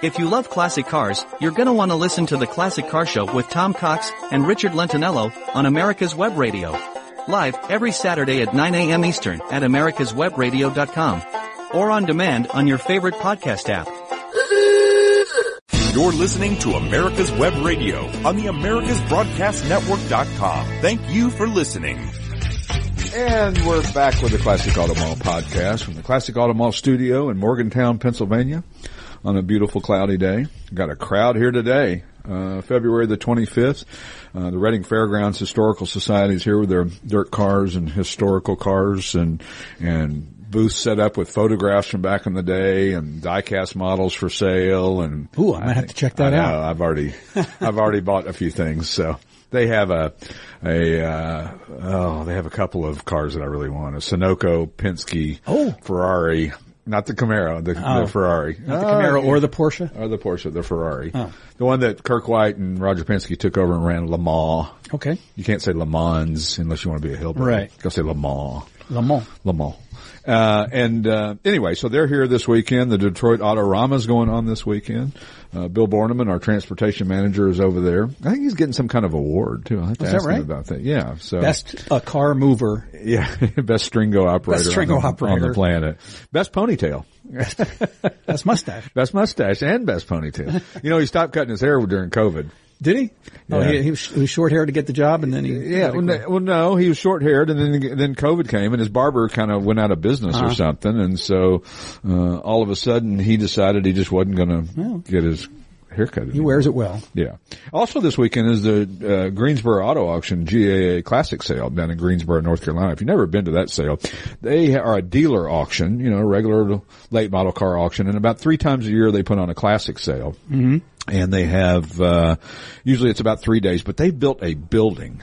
If you love classic cars, you're gonna want to listen to the Classic Car Show with Tom Cox and Richard Lentinello on America's Web Radio. Live every Saturday at 9 a.m. Eastern at americaswebradio.com or on demand on your favorite podcast app. You're listening to America's Web Radio on the AmericasBroadcastNetwork.com. Thank you for listening. And we're back with the Classic Auto Mall podcast from the Classic Auto Mall studio in Morgantown, Pennsylvania on a beautiful cloudy day. Got a crowd here today, uh, February the 25th. Uh, the Reading Fairgrounds Historical Society is here with their dirt cars and historical cars and, and booths set up with photographs from back in the day and diecast models for sale and. Ooh, I might have to check that I out. I've already, I've already bought a few things, so. They have a, a, uh, oh, they have a couple of cars that I really want. A Sunoco, Penske, Oh. Ferrari, not the Camaro, the, Oh. the Ferrari. Not the Oh, Camaro yeah. or the Porsche? Or the Porsche, the Ferrari. Oh. The one that Kirk White and Roger Penske took over and ran Le Mans. Okay. You can't say Le Mans unless you want to be a hillbilly. Right. Go say Le Mans. Le Mans. Le Mans. Uh, and, uh, anyway, so they're here this weekend. The Detroit Autorama is going on this weekend. Uh, Bill Borneman, our transportation manager, is over there. I think he's getting some kind of award too. I have to Is that ask him right? about that. Yeah. So Best uh, car mover. yeah, best stringo operator, Best stringo on, the, operator. on the planet. Best ponytail. best mustache. Best mustache and best ponytail. you know, he stopped cutting his hair during COVID. Did he? Oh, Yeah. he, he, was, he was short haired to get the job, and then he Yeah, well, no, well, no, he was short haired, and then then COVID came, and his barber kind of went out of business Uh-huh. or something, and so uh, all of a sudden he decided he just wasn't going to get his haircut. he wears it well. Yeah. Also this weekend is the uh, Greensboro Auto Auction GAA Classic Sale down in Greensboro, North Carolina. If you've never been to that sale, they are a dealer auction, you know, a regular late model car auction, and about three times a year they put on a classic sale. Mm-hmm. And they have, uh, usually it's about three days, but they've built a building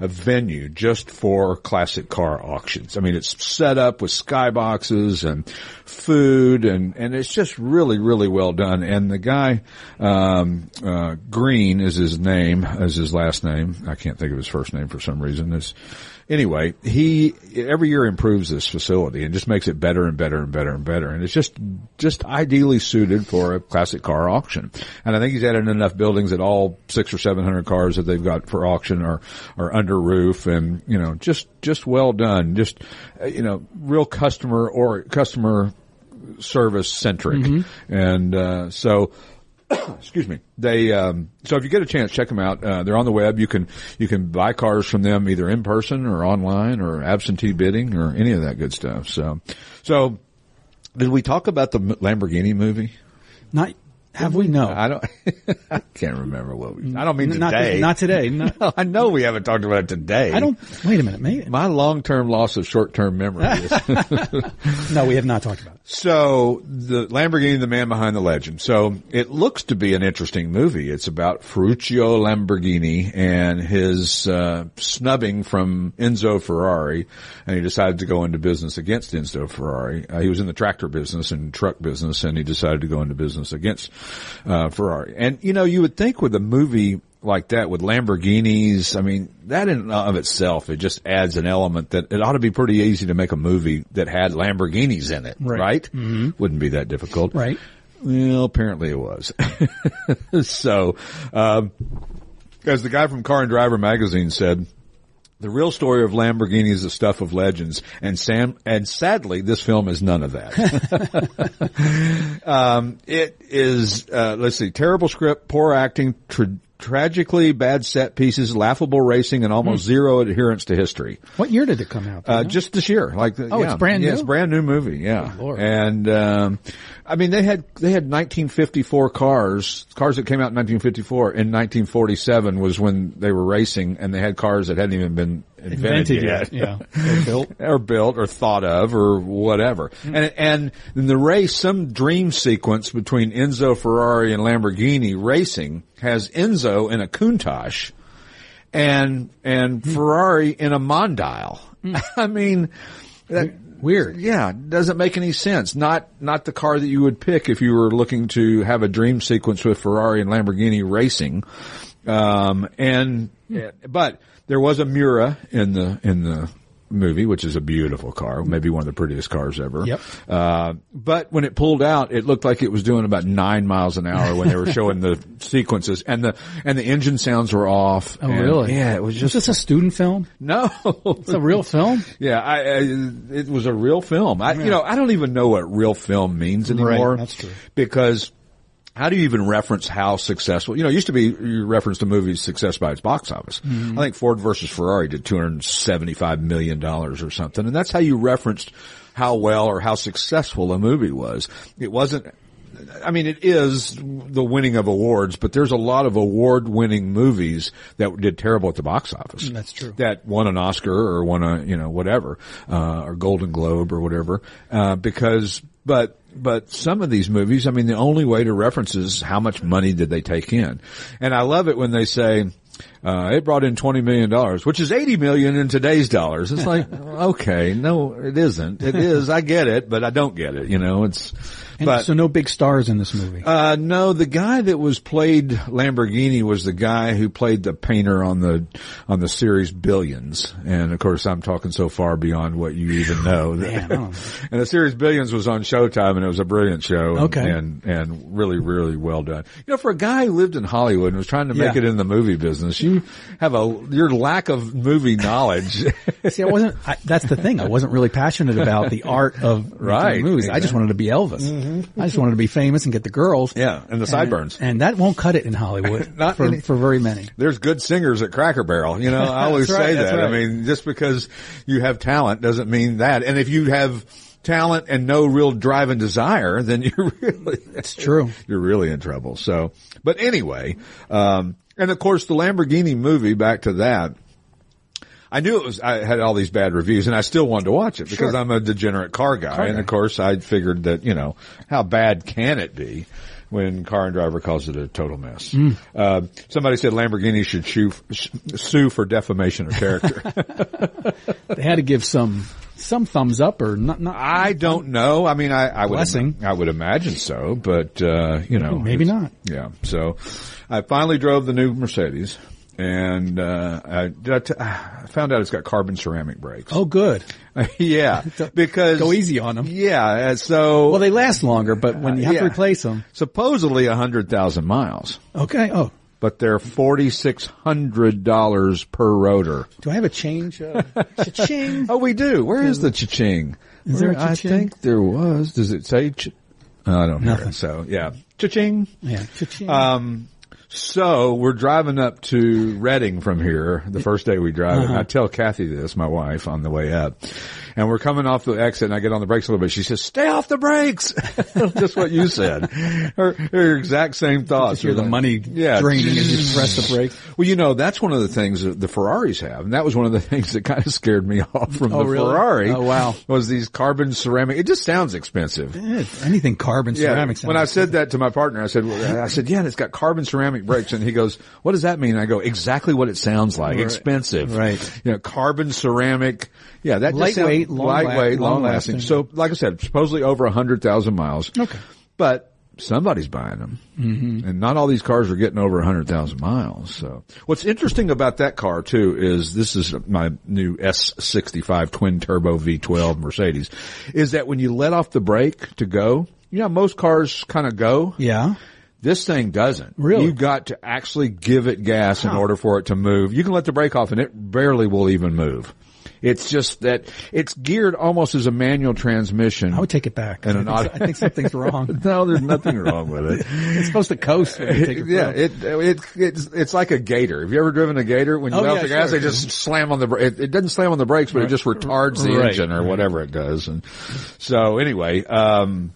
a venue just for classic car auctions. I mean, it's set up with skyboxes and food and, and it's just really, really well done. And the guy, um, uh, Green is his name, as his last name. I can't think of his first name for some reason. It's, anyway, he every year improves this facility and just makes it better and better and better and better. And it's just just ideally suited for a classic car auction. And I think he's added enough buildings that all six or seven hundred cars that they've got for auction are are under roof and you know just just well done. Just uh, you know real customer or customer service centric. And uh, so excuse me. They um, so if you get a chance, check them out. Uh, they're on the web. You can you can buy cars from them either in person or online or absentee bidding or any of that good stuff. So so did we talk about the Lamborghini movie? Not have we? No. I don't. I can't remember what we. I don't mean Not- today. Not today. No. No, I know we haven't talked about it today. I don't. Wait a minute. Maybe. My long-term loss of short-term memory. is- No, we have not talked about it. So the Lamborghini, the man behind the legend. So it looks to be an interesting movie. It's about Ferruccio Lamborghini and his uh, snubbing from Enzo Ferrari, and he decided to go into business against Enzo Ferrari. Uh, he was in the tractor business and truck business, and he decided to go into business against uh, Ferrari. And you know, you would think with a movie like that with Lamborghinis, I mean, that in and of itself, it just adds an element that it ought to be pretty easy to make a movie that had Lamborghinis in it, Right. right? Mm-hmm. Wouldn't be that difficult. Right. Well, apparently it was. so, um, as the guy from Car and Driver magazine said, the real story of Lamborghini is the stuff of legends, and Sam, and sadly, this film is none of that. um, it is, uh, let's see, terrible script, poor acting, tra- tragically bad set pieces, laughable racing, and almost zero adherence to history. What year did it come out? Uh, just this year, like the, Oh, yeah. it's brand Yeah, new? it's a brand new movie, yeah. Lord. And um, I mean, they had they had 1954 cars, cars that came out in 1954. In 1947 was when they were racing, and they had cars that hadn't even been invented, Invented yet. yet, yeah. Or built. or built or thought of or whatever. Mm. And, and in the race, some dream sequence between Enzo Ferrari and Lamborghini racing has Enzo in a Countach and, and mm. Ferrari in a Mondial. Mm. I mean, that, Weird. yeah, doesn't make any sense. Not not the car that you would pick if you were looking to have a dream sequence with Ferrari and Lamborghini racing. Um, and but there was a Miura in the in the movie, which is a beautiful car, maybe one of the prettiest cars ever. Yep. Uh, but when it pulled out, it looked like it was doing about nine miles an hour when they were showing the sequences, and the and the engine sounds were off. Oh, and- really? Yeah, it was just Is this a student film? no. It's a real film? Yeah, I, I it was a real film. I, you know, I don't even know what real film means anymore. that's true. Because how do you even reference how successful? You know, it used to be you referenced a movie's success by its box office. Mm-hmm. I think Ford versus Ferrari did two hundred seventy-five million dollars or something, and that's how you referenced how well or how successful a movie was. It wasn't. I mean, it is the winning of awards, but there's a lot of award-winning movies that did terrible at the box office. That's true. That won an Oscar or won a, you know, whatever, uh, or Golden Globe or whatever, uh, because, but, but some of these movies, I mean, the only way to reference is how much money did they take in. And I love it when they say, uh, it brought in $20 million, which is 80 million in today's dollars. It's like, okay, no, it isn't. It is. I get it, but I don't get it. You know, it's, And but, so no big stars in this movie. uh, no, the guy that was played Lamborghini was the guy who played the painter on the on the series Billions, and of course I'm talking so far beyond what you even know. Man, know. and the series Billions was on Showtime, and it was a brilliant show. and- Okay. and and really really well done. You know, for a guy who lived in Hollywood and was trying to make Yeah. it in the movie business, you have a your lack of movie knowledge. See, I wasn't. I, that's the thing. I wasn't really passionate about the art of Right, movies. I just wanted to be Elvis. I just wanted to be famous and get the girls. yeah, and the sideburns. And, and that won't cut it in Hollywood Not for, any- for very many. there's good singers at Cracker Barrel. You know, I always right, say that's that. I mean, just because you have talent doesn't mean that. And if you have talent and no real drive and desire, then you're really, It's true. you're really in trouble. So, but anyway, um, and of course the Lamborghini movie, back to that, I knew it was, I had all these bad reviews and I still wanted to watch it because I'm a degenerate car guy. and of course I figured that, you know, how bad can it be? When Car and Driver calls it a total mess. Hmm. Uh, somebody said Lamborghini should sue, sue for defamation of character. They had to give some some thumbs up or not. not I don't know. I mean, I, I would, Blessing. I would imagine so, but, uh, you know. Maybe not. Yeah. So I finally drove the new Mercedes and, uh, I, did I, t- I found out it's got carbon ceramic brakes. Oh, good. yeah. Because. Go easy on them. Yeah. So. Well, they last longer, but when you have Yeah. to replace them, supposedly a hundred thousand miles, okay. Oh, but they're $4,600 per rotor. do I have a change? Uh, cha-ching. Oh, we do. Where is the cha-ching? Is there a Where- I cha-ching? think there was. Does it say? Ch- I don't it. So yeah, cha-ching. Yeah, cha-ching. Um, so we're driving up to Reading from here the first day we drive. And I tell Kathy this, my wife, on the way up. And we're coming off the exit and I get on the brakes a little bit. She says, stay off the brakes. Just what you said. Her, her exact same thoughts. hear the money draining as you press the brakes. Well, you know, that's one of the things that the Ferraris have. And that was one of the things that kind of scared me off from Oh, the really? Ferrari. Oh, wow. Was these carbon ceramic. It just sounds expensive. Eh, anything carbon ceramics. When I said that to my partner, I said, well, I said, yeah, and it's got carbon ceramic brakes. And he goes, what does that mean? I go, exactly what it sounds like. Right. Expensive. Right. You know, carbon ceramic. Yeah, that just Lightweight, sounds- long lightweight, long lasting. long-lasting. So, like I said, supposedly over a hundred thousand miles. Okay. But somebody's buying them. Mm-hmm. And not all these cars are getting over a hundred thousand miles. So what's interesting about that car too is this is my new S65 twin turbo V12 Mercedes is that when you let off the brake to go, you know, most cars kind of go. yeah. This thing doesn't. Really? You've got to actually give it gas in order for it to move. You can let the brake off and it barely will even move. It's just that it's geared almost as a manual transmission. I would take it back. And an I, think, auto- I think something's wrong. no, there's nothing wrong with it. It's supposed to coast. When you take it yeah, it, it it's it's like a gator. Have you ever driven a gator? When you Oh, let yeah, the gas, sure. they just slam on the. It, it doesn't slam on the brakes, but it just retards the Right, engine or right. whatever it does. And so anyway, um,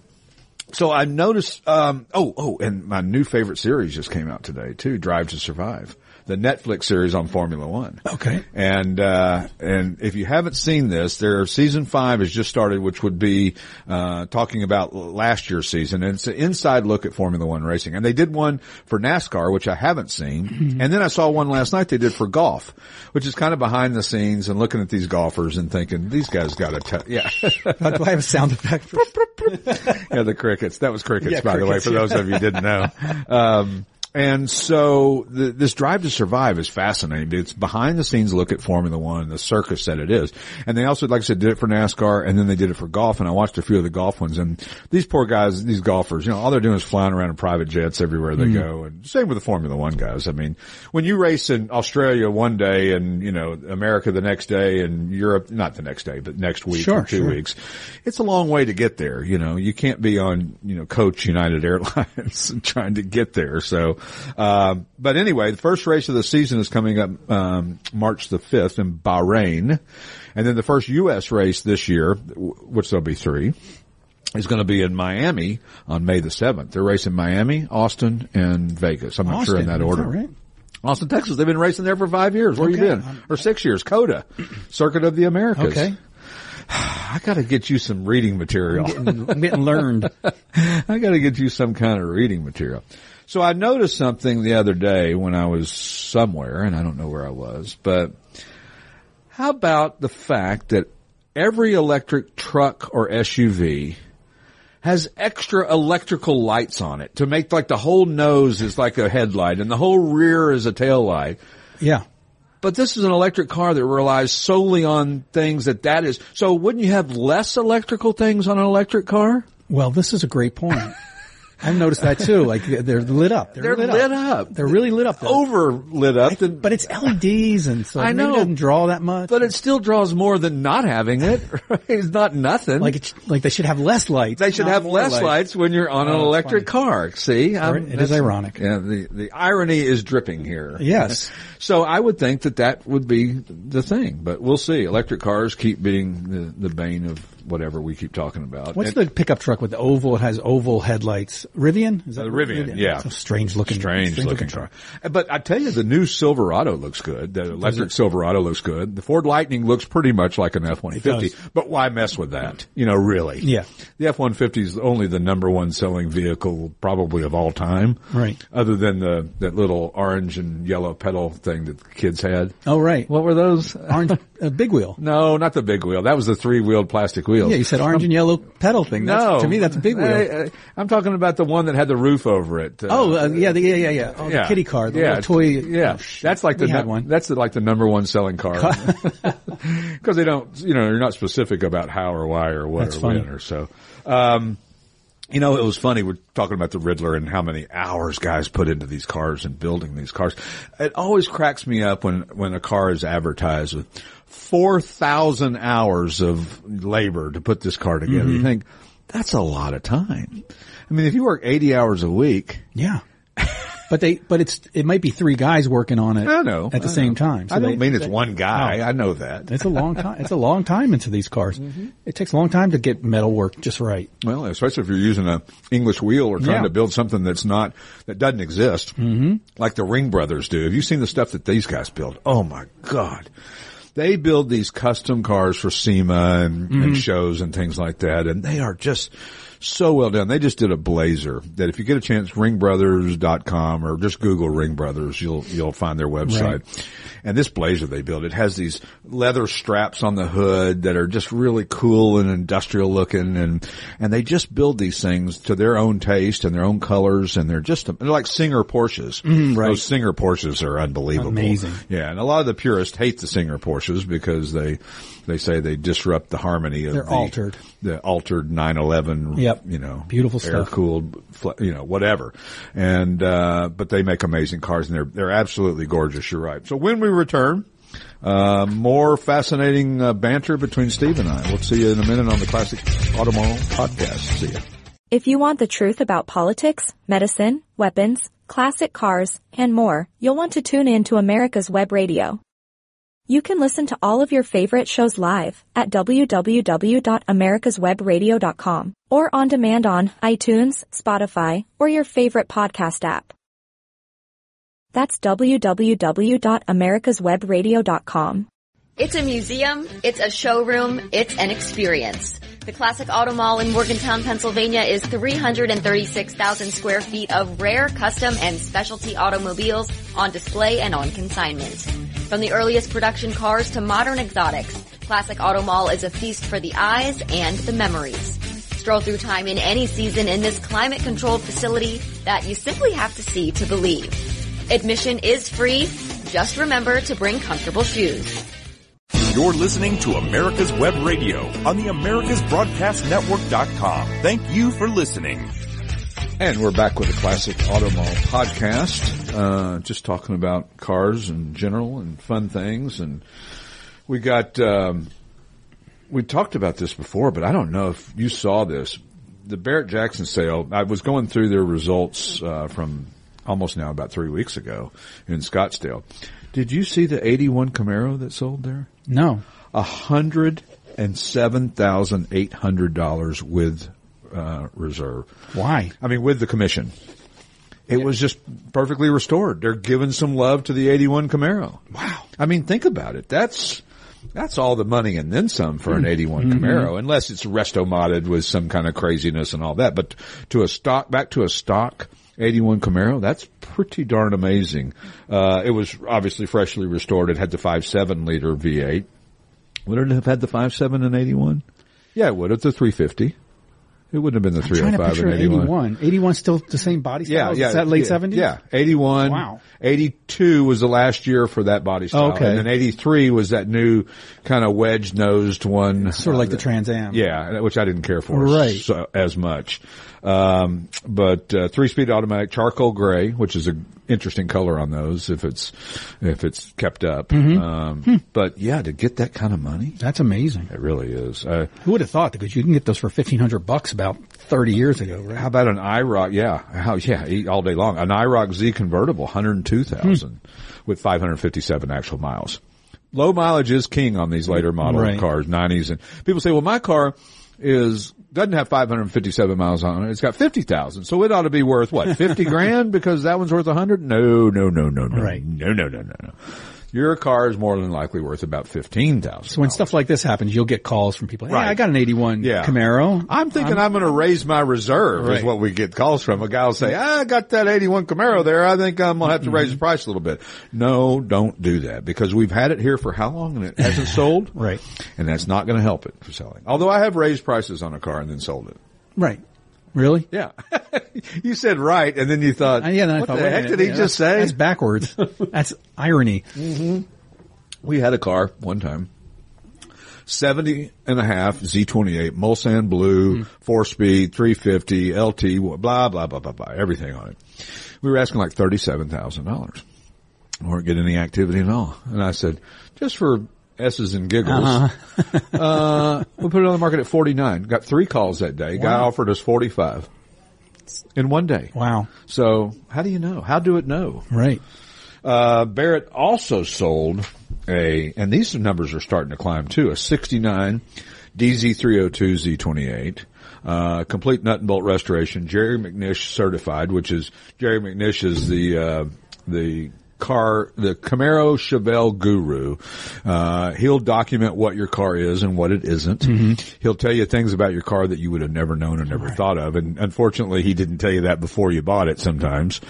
so I noticed. Um, oh, oh, and my new favorite series just came out today too. Drive to Survive. the Netflix series on Formula One. Okay. And, uh, and if you haven't seen this, their season five has just started, which would be, uh, talking about last year's season. And it's an inside look at Formula One racing. And they did one for NASCAR, which I haven't seen. and then I saw one last night they did for golf, which is kind of behind the scenes and looking at these golfers and thinking, these guys got to, yeah. Uh, do I have a sound effect? For- yeah, the crickets. That was crickets, Yeah, by the way, crickets, for those of you who didn't know. Um, and so the, this drive to survive is fascinating. It's behind the scenes look at Formula One, the circus that it is. And they also, like I said, did it for NASCAR and then they did it for golf. And I watched a few of the golf ones and these poor guys, these golfers, you know, all they're doing is flying around in private jets everywhere they mm-hmm. go. And same with the Formula One guys. I mean, when you race in Australia one day and, you know, America the next day and Europe, not the next day, but next week Sure, or two sure. weeks, it's a long way to get there. You know, you can't be on, you know, Coach United Airlines trying to get there. So, um, but anyway, the first race of the season is coming up, um, March the 5th in Bahrain. And then the first U.S. race this year, which there'll be three, is going to be in Miami on May the 7th. They're racing Miami, Austin, and Vegas. I'm not sure in that order. right? Austin, Texas. They've been racing there for five years. Where you been? Or six years. COTA. Circuit of the Americas. Okay. I gotta get you some reading material. I'm getting learned. I got to get you some kind of reading material. So I noticed something the other day when I was somewhere, and I don't know where I was, but how about the fact that every electric truck or SUV has extra electrical lights on it to make like the whole nose is like a headlight and the whole rear is a tail light. Yeah. But this is an electric car that relies solely on things that that is. So wouldn't you have less electrical things on an electric car? Well, this is a great point. I've noticed that too. Like they're they're lit up. They're lit up. They're really lit up. They're- Over lit up. than- but it's LEDs and so I know. it doesn't draw that much. But it still draws more than not having it. Right? It's not nothing. like it's, like they should have less lights. they should have less lights. when you're on an Oh, that's electric funny. car. See, I'm- It um, is ironic. Yeah, the the irony is dripping here. Yes. So I would think that that would be the thing, but we'll see. Electric cars keep being the, the bane of whatever we keep talking about. What's And- the pickup truck with the oval? It has oval headlights. Rivian? Is that Uh, Rivian, yeah. It's a strange looking, strange, looking car. But I tell you, the new Silverado looks good. The electric Silverado looks good. The Ford Lightning looks pretty much like an F-150. But why mess with that? You know, really. Yeah. The F-150 is only the number one selling vehicle probably of all time. Right. Other than the, that little orange and yellow pedal thing that the kids had. Oh, right. What were those? Orange, a big wheel. no, not the big wheel. That was the three-wheeled plastic wheel. Yeah, you said orange and yellow pedal thing. That's, no. To me, that's a big wheel. I, am talking about the one that had the roof over it. Uh, oh, uh, yeah, the, yeah, yeah, yeah. Oh, the kitty car, the yeah, toy. Yeah, oh, that's like the We had one. that's the, like the number one selling car because they don't, you know, you're not specific about how or why or what That's or funny. when or so. Um, you know, it was funny. We're talking about the Ridler and how many hours guys put into these cars and building these cars. It always cracks me up when, when a car is advertised with 4,000 hours of labor to put this car together. Mm-hmm. You think, that's a lot of time. I mean, if you work 80 hours a week, Yeah. But they, but it's, it might be three guys working on it I know. at the I same know. time. So I don't they- mean it's they- one guy. No. I know that. It's a long time. It's a long time into these cars. Mm-hmm. It takes a long time to get metal work just right. Well, especially if you're using a English wheel or trying Yeah. to build something that's not that doesn't exist, mm-hmm. like the Ring Brothers do. Have you seen the stuff that these guys build? Oh my God! They build these custom cars for SEMA and, Mm-hmm. and shows and things like that, and they are just so well done. They just did a Blazer that if you get a chance, ringbrothers.com or just Google Ring Brothers, you'll, you'll find their website. And this Blazer they built, it has these leather straps on the hood that are just really cool and industrial looking and, and they just build these things to their own taste and their own colors and they're just, they're like Singer Porsches. Mm-hmm. right. Those Singer Porsches are unbelievable. Amazing. Yeah. And a lot of the purists hate the Singer Porsches because they, they say they disrupt the harmony of They're the, altered. the altered 911, Yep. you know, Beautiful air stuff. cooled, you know, whatever. And, uh, but they make amazing cars and they're, they're absolutely gorgeous. You're right. So when we return, uh, more fascinating uh, banter between Steve and I. We'll see you in a minute on the Classic Automobile podcast. See ya. If you want the truth about politics, medicine, weapons, classic cars, and more, you'll want to tune in to America's Web Radio. You can listen to all of your favorite shows live at www.americaswebradio.com or on demand on iTunes, Spotify, or your favorite podcast app. That's www.americaswebradio.com. It's a museum, it's a showroom, it's an experience. The Classic Auto Mall in Morgantown, Pennsylvania is 336,000 square feet of rare, custom, and specialty automobiles on display and on consignment. From the earliest production cars to modern exotics, Classic Auto Mall is a feast for the eyes and the memories. Stroll through time in any season in this climate controlled facility that you simply have to see to believe. Admission is free. Just remember to bring comfortable shoes. You're listening to America's Web Radio on the AmericasBroadcastNetwork.com. Thank you for listening. And we're back with the Classic Auto Mall podcast, uh, just talking about cars in general and fun things. And we got, um, we talked about this before, but I don't know if you saw this. The Barrett Jackson sale, I was going through their results, uh, from almost now about three weeks ago in Scottsdale. Did you see the 81 Camaro that sold there? No. A hundred and seven thousand eight hundred dollars with uh, reserve. Why? I mean, with the commission. It was just perfectly restored. They're giving some love to the 81 Camaro. Wow. I mean, think about it. That's, that's all the money and then some for an 81 Camaro, unless it's resto modded with some kind of craziness and all that. But to a stock, back to a stock 81 Camaro, that's pretty darn amazing. Uh, it was obviously freshly restored. It had the 5.7 liter V8. Would it have had the 5.7 and 81? Yeah, it would have. The 350. It wouldn't have been the I'm trying to 305 picture 81. 81. 81 still the same body style? Yeah, yeah. Is that late yeah, 70s? Yeah, 81. Wow. 82 was the last year for that body style. Okay. And then 83 was that new kind of wedge nosed one. Sort of like the Uh, Trans Am. Yeah, which I didn't care for Right. so, as much. Um, but uh, three speed automatic charcoal gray, which is a interesting color on those if it's if it's kept up. Mm-hmm. Um, Hmm. But yeah, to get that kind of money, That's amazing. it really is. Uh, Who would have thought? Because you can get those for 1500 bucks about 30 years ago, right? How about an IROC? Yeah, how, yeah, eat all day long. An IROC Z convertible, 102,000 Hmm. with 557 actual miles. Low mileage is king on these later model Right. cars, 90s. And people say, well, my car is, doesn't have 557 miles on it. It's got 50,000. So it ought to be worth what? 50 grand because that one's worth 100? No, no, no, no, no. Right. No, no, no, no, no. Your car is more than likely worth about 15,000. So when stuff like this happens, you'll get calls from people. Hey, Right. I got an 81 Yeah. Camaro. I'm thinking I'm, going to raise my reserve is what we get calls from. A guy will say, "Ah, I got that 81 Camaro there. I think I'm going to have to raise Mm-hmm. the price a little bit. No, don't do that because we've had it here for how long and it hasn't sold? Right. And that's not going to help it for selling. Although I have raised prices on a car and then sold it. Right. Really? Yeah. you said right and then you thought, Uh, yeah, then I what thought, the heck minute, did he yeah, just say? That's backwards. that's irony. We had a car one time. 70 and a half Z28, Mulsanne blue, four speed, 350, LT, blah, blah, blah, blah, blah, everything on it. We were asking like $37,000. We weren't getting any activity at all. And I said, just for S's and giggles, uh we put it on the market at 49. Got three calls that day. Guy offered us 45 in one day. Wow. So how do you know? How do it know? Right. Uh, Barrett also sold a, and these numbers are starting to climb too, a 69 DZ302 Z28. Uh, complete nut and bolt restoration, Jerry MacNeish certified, which is, Jerry MacNeish is the, uh, the car, the Camaro Chevelle guru. Uh, he'll document what your car is and what it isn't. He'll tell you things about your car that you would have never known or never thought of. And unfortunately, he didn't tell you that before you bought it sometimes.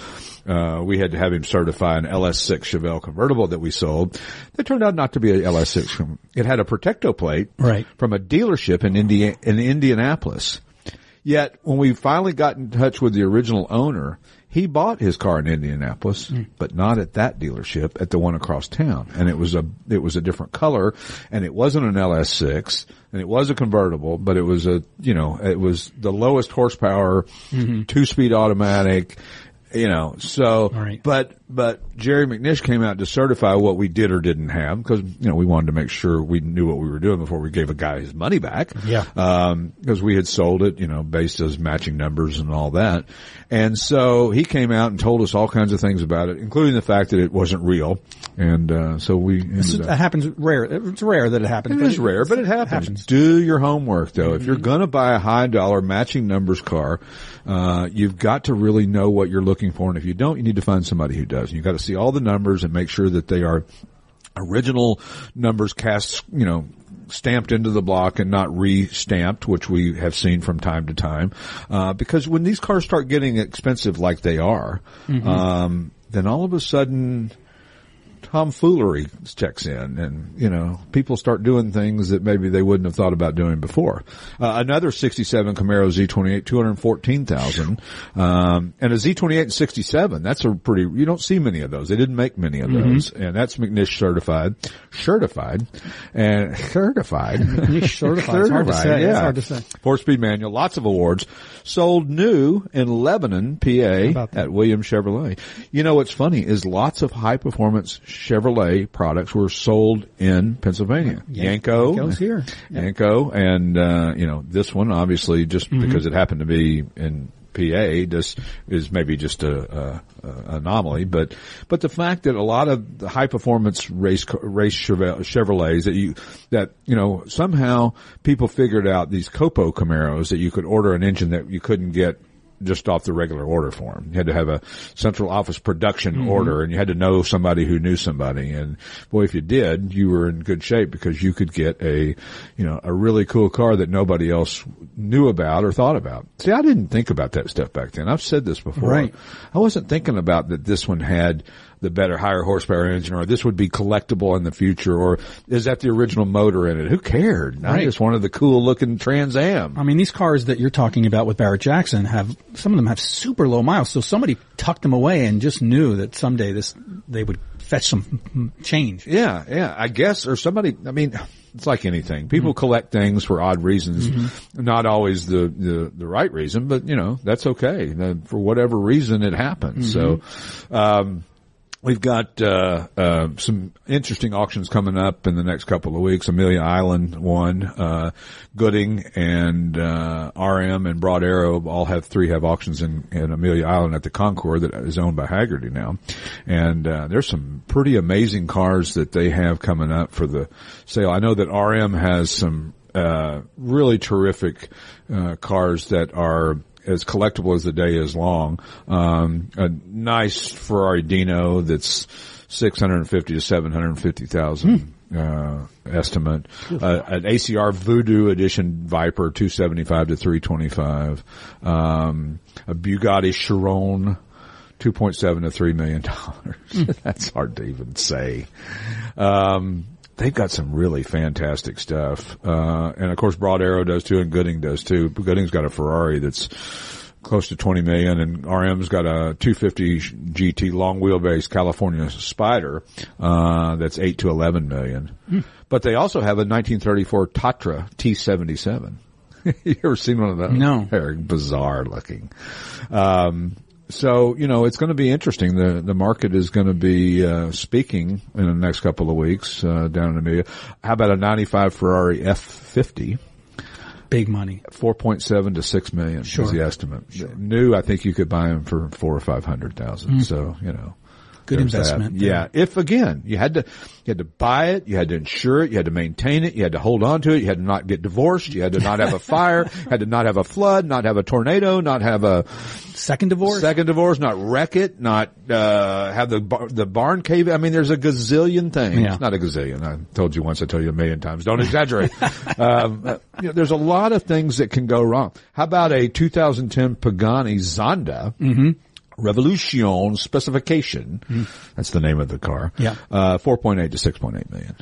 Uh, we had to have him certify an LS6 Chevelle convertible that we sold. That turned out not to be a LS6. It had a Protect-O-Plate Right. from a dealership in India, in Indianapolis. Yet when we finally got in touch with the original owner, he bought his car in Indianapolis, hmm. but not at that dealership, at the one across town. And it was a, it was a different color and it wasn't an LS6 and it was a convertible, but it was a, you know, it was the lowest horsepower, mm-hmm. two speed automatic, you know, so, Right. but, but Jerry MacNeish came out to certify what we did or didn't have because, you know, we wanted to make sure we knew what we were doing before we gave a guy his money back. Yeah. Um, cause we had sold it, you know, based as matching numbers and all that. And so he came out and told us all kinds of things about it, including the fact that it wasn't real. And, uh, so we ended So up- that happens rare. It's rare that it happens. It is rare, but it happens. Do your homework though. If you're going to buy a high dollar matching numbers car, uh, you've got to really know what you're looking for. And if you don't, you need to find somebody who does. you've got to see all the numbers and make sure that they are original numbers cast, you know, stamped into the block and not re-stamped, which we have seen from time to time. Uh, because when these cars start getting expensive like they are, um, then all of a sudden, tomfoolery checks in and, you know, people start doing things that maybe they wouldn't have thought about doing before. Uh, another 67 Camaro Z28, 214,000. Um, and a Z28 and 67, that's a pretty, you don't see many of those. They didn't make many of those. And that's MacNeish certified, certified, and certified. MacNeish certified. It's hard to say. Yeah. It's hard to say. Four speed manual, lots of awards. Sold new in Lebanon, PA at Williams Chevrolet. You know what's funny is lots of high performance Chevrolet products were sold in Pennsylvania. Yan- Yenko. Yenko's here. Yenko and, uh, you know, this one obviously just Mm-hmm. because it happened to be in PA This is maybe just a, a, a anomaly, but but the fact that a lot of the high performance race race Chevrolet- Chevrolets that you that you know somehow people figured out these Copo Camaros that you could order an engine that you couldn't get just off the regular order form. You had to have a central office production mm-hmm. order and you had to know somebody who knew somebody. And boy, if you did, you were in good shape because you could get a, you know, a really cool car that nobody else knew about or thought about. See, I didn't think about that stuff back then. I've said this before. Right. I wasn't thinking about that this one had the better higher horsepower engine or this would be collectible in the future or is that the original motor in it? Who cared? I just wanted the cool looking Trans Am. I mean, these cars that you're talking about with Barrett Jackson have some of them have super low miles. So somebody tucked them away and just knew that someday this they would fetch some change. Yeah, yeah, I guess, or somebody, I mean, it's like anything. People Mm-hmm. collect things for odd reasons, not always the, the, the right reason, but you know, that's okay. For whatever reason it happens. Mm-hmm. So, um, We've got uh, uh, some interesting auctions coming up in the next couple of weeks. Amelia Island one, uh, Gooding and uh, RM and Broad Arrow all have three have auctions in, in Amelia Island at the Concours that is owned by Hagerty now. And uh, there's some pretty amazing cars that they have coming up for the sale. I know that RM has some uh, really terrific uh, cars that are as collectible as the day is long. Um, a nice Ferrari Dino that's 650 to 750,000. Uh, estimate, uh, an ACR Voodoo Edition Viper, 275 to 325, um, a Bugatti Chiron, 2.7 to 3 million dollars. That's hard to even say. Um, they've got some really fantastic stuff. Uh, and of course Broad Arrow does too and Gooding does too. Gooding's got a Ferrari that's close to 20 million and RM's got a 250 GT long wheelbase California Spider, uh, that's 8 to 11 million. But they also have a 1934 Tatra T77. you ever seen one of those? No. They're bizarre looking. Um, so you know it's going to be interesting. The the market is going to be uh, speaking in the next couple of weeks uh, down in Amelia. How about a '95 Ferrari F50? Big money. Four point seven to six million Sure. is the estimate. New, I think you could buy them for four or five hundred thousand. So you know. Good there's investment there. Yeah. If again, you had to, you had to buy it, you had to insure it, you had to maintain it, you had to hold on to it, you had to not get divorced, you had to not have a fire, had to not have a flood, not have a tornado, not have a Second divorce. second divorce, not wreck it, not uh have the bar- the barn cave. I mean, there's a gazillion things. Yeah. Not a gazillion. I told you once. I tell you a million times. Don't exaggerate. um, you know, there's a lot of things that can go wrong. How about a 2010 Pagani Zonda? Mm-hmm. Revolution specification. That's the name of the car. Yeah. Uh, 4.8 to 6.8 million.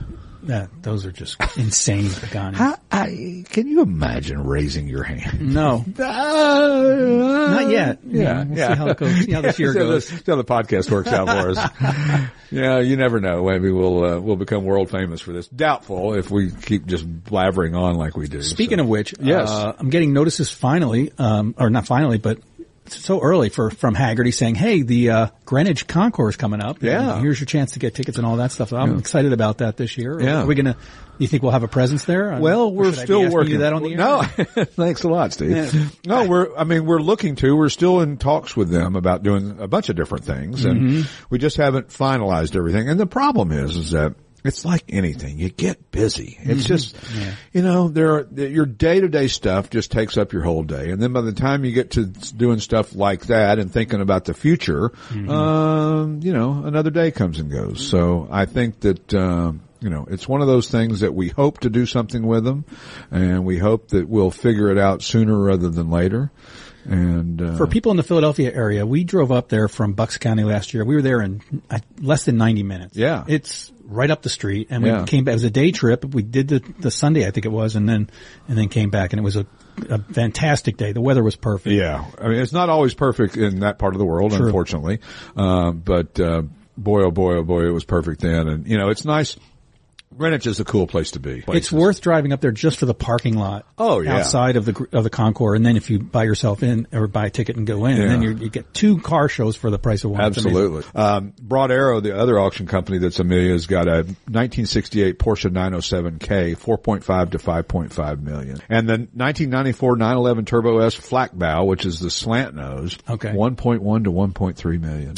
Yeah, those are just insane Paganis. How, I, can you imagine raising your hand? No, Uh, not yet. Yeah, we'll yeah. see how it goes. See how this year goes. see how the podcast works out for us. yeah, you never know. Maybe we'll uh, we'll become world famous for this. Doubtful if we keep just blabbering on like we do. Speaking So. of which, Yes. uh, I'm getting notices finally, um, or not finally, but so early for from Hagerty saying, "Hey, the uh, Greenwich Concours coming up. Yeah. And here's your chance to get tickets and all that stuff." I'm excited about that this year. Yeah. Are we gonna? You think we'll have a presence there? Well, we're should I be still working that on the air? No, thanks a lot, Steve. Yeah. No, we're. I mean, we're looking to. We're still in talks with them about doing a bunch of different things, and Mm-hmm. we just haven't finalized everything. And the problem is, is that it's like anything. You get busy. It's just, you know, there are, your day to day stuff just takes up your whole day. And then by the time you get to doing stuff like that and thinking about the future, um, you know, another day comes and goes. So I think that, um, you know, it's one of those things that we hope to do something with them and we hope that we'll figure it out sooner rather than later. And, uh, For people in the Philadelphia area, we drove up there from Bucks County last year. We were there in uh, less than 90 minutes. Yeah. It's right up the street and we Yeah. came back. It was a day trip. We did the, the Sunday, I think it was, and then, and then came back and it was a, a fantastic day. The weather was perfect. Yeah, I mean it's not always perfect in that part of the world, True. unfortunately. Um, but uh, boy, oh boy, oh boy, it was perfect then. And you know, it's nice. Greenwich is a cool place to be. It's worth driving up there just for the parking lot. Oh, yeah. outside of the of the Concours, and then if you buy yourself in or buy a ticket and go in, and then Yeah. you you get two car shows for the price of one. Absolutely. Um, Broad Arrow, the other auction company that's Amelia's got a 1968 Porsche 907K, 4.5 to 5.5 million. And the 1994 911 Turbo S flat bow, which is the slant nose, Okay. 1.1 to 1.3 million.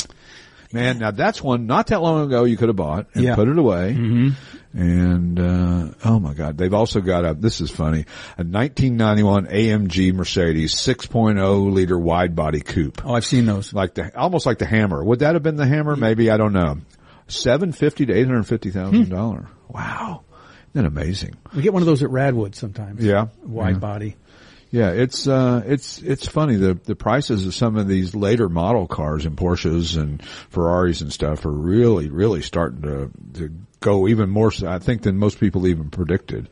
Man, now that's one not that long ago you could have bought and Yeah. put it away. Mm-hmm. And, uh, oh my God, they've also got a, this is funny, a 1991 AMG Mercedes 6.0 liter wide body coupe Oh, I've seen those. like the almost like the hammer. Would that have been the hammer? Maybe I don't know. Seven fifty to eight hundred fifty thousand dollar. Wow, isn't that amazing? We get one of those at Radwood sometimes. Yeah. wide Yeah. body. Yeah, it's uh, it's it's funny. The the prices of some of these later model cars and Porsches and Ferraris and stuff are really really starting to to go even more. so, I think than most people even predicted.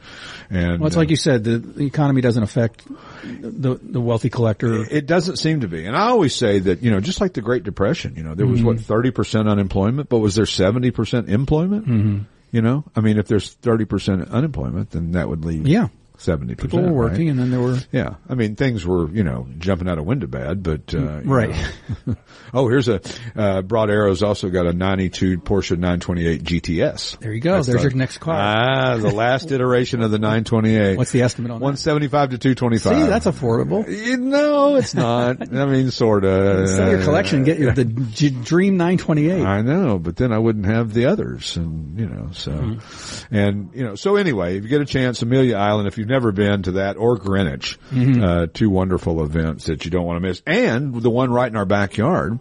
And Well, it's uh, like you said, the, the economy doesn't affect the the wealthy collector. It doesn't seem to be. And I always say that, you know, just like the Great Depression, you know, there was what, 30% unemployment, but was there 70% employment? Mm-hmm. You know, I mean, if there's 30% unemployment, then that would leave Yeah. 70%. People were working, right? and then there were Yeah. I mean, things were, you know, jumping out of window bad, but, uh, Right. oh, here's a, uh, Broad Arrow's also got a 92 Porsche 928 GTS. There you go. That's There's the- your next car. Ah, the last iteration of the 928. What's the estimate on that? 175 to 225. See, that's affordable. No, it's not. I mean, sort of. Sell your collection, get your, the G- Dream 928. I know, but then I wouldn't have the others, and you know, so, Mm-hmm. and you know, so anyway, if you get a chance, Amelia Island, if you've never been to that or Greenwich, Mm-hmm. uh, two wonderful events that you don't want to miss, and the one right in our backyard.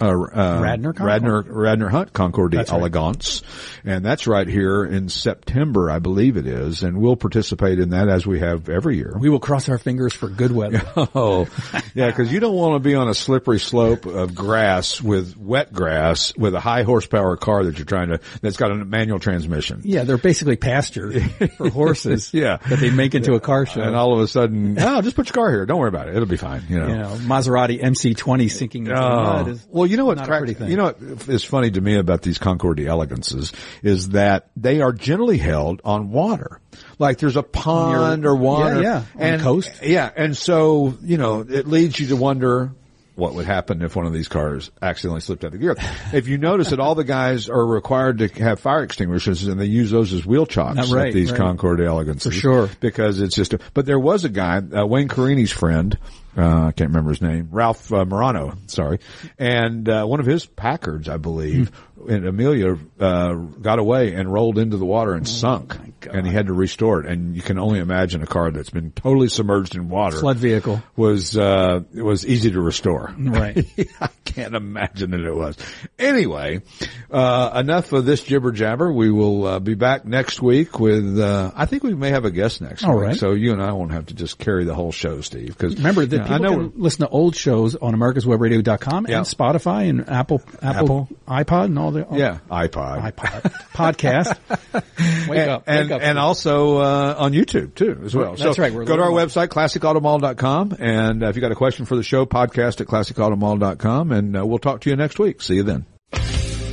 Uh, uh, Radnor. Radnor, Radnor Hunt right. d'Elegance. And that's right here in September, I believe it is. And we'll participate in that as we have every year. We will cross our fingers for good weather. Oh, yeah, because you don't want to be on a slippery slope of grass with wet grass with a high horsepower car that you're trying to, that's got a manual transmission. Yeah, they're basically pasture for horses. Yeah. that they make into a car show. And all of a sudden, oh, just put your car here. Don't worry about it. It'll be fine. You know. you know, Maserati MC20 sinking into the mud is well, you know what? crack-. You know what is funny to me about these Concours d'Elegances is that they are generally held on water. Like there's a pond or water, yeah, yeah, on the coast. Yeah, and so you know it leads you to wonder what would happen if one of these cars accidentally slipped out of gear. if you notice that all the guys are required to have fire extinguishers and they use those as wheel chocks right, at these right. Concours d'Elegances. For sure. Because it's just a, but there was a guy, uh, Wayne Carini's friend, uh, I can't remember his name, Ralph uh, Marano, sorry. And, uh, one of his Packards, I believe. And Amelia, uh, got away and rolled into the water Oh and sunk. And he had to restore it. And you can only imagine a car that's been totally submerged in water. flood vehicle. Was, uh, it was easy to restore. Right. I can't imagine that it was. Anyway, uh, enough of this jibber jabber. We will uh, be back next week with. Uh, I think we may have a guest next All week, right. so you and I won't have to just carry the whole show, Steve. Because Remember that I people know can listen to old shows on americaswebradio.com Yeah. and Spotify and Apple, Apple, iPod and all the all- yeah, iPod, iPod podcast. Wake and, up, and, wake up. and also uh, on YouTube too as well. That's so right, we're Go to our learning website classicautomall.com, and uh, if you got a question for the show, podcast at classicautomall.com, and uh, we'll talk to you next week. See you then.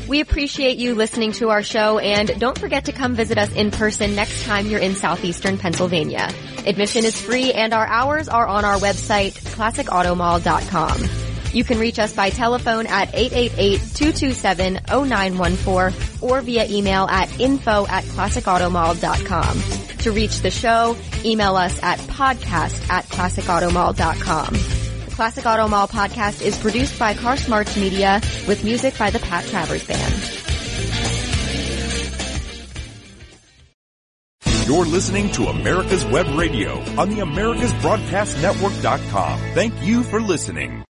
We appreciate you listening to our show and don't forget to come visit us in person next time you're in southeastern Pennsylvania. Admission is free and our hours are on our website, classicautomall.com. You can reach us by telephone at 888-227-0914 or via email at info at classicautomall.com. To reach the show, email us at podcast at classicautomall.com. The Classic Auto Mall podcast is produced by Car Smarts Media with music by the Pat Travers Band. You're listening to America's Web Radio on the AmericasBroadcastNetwork.com. Thank you for listening.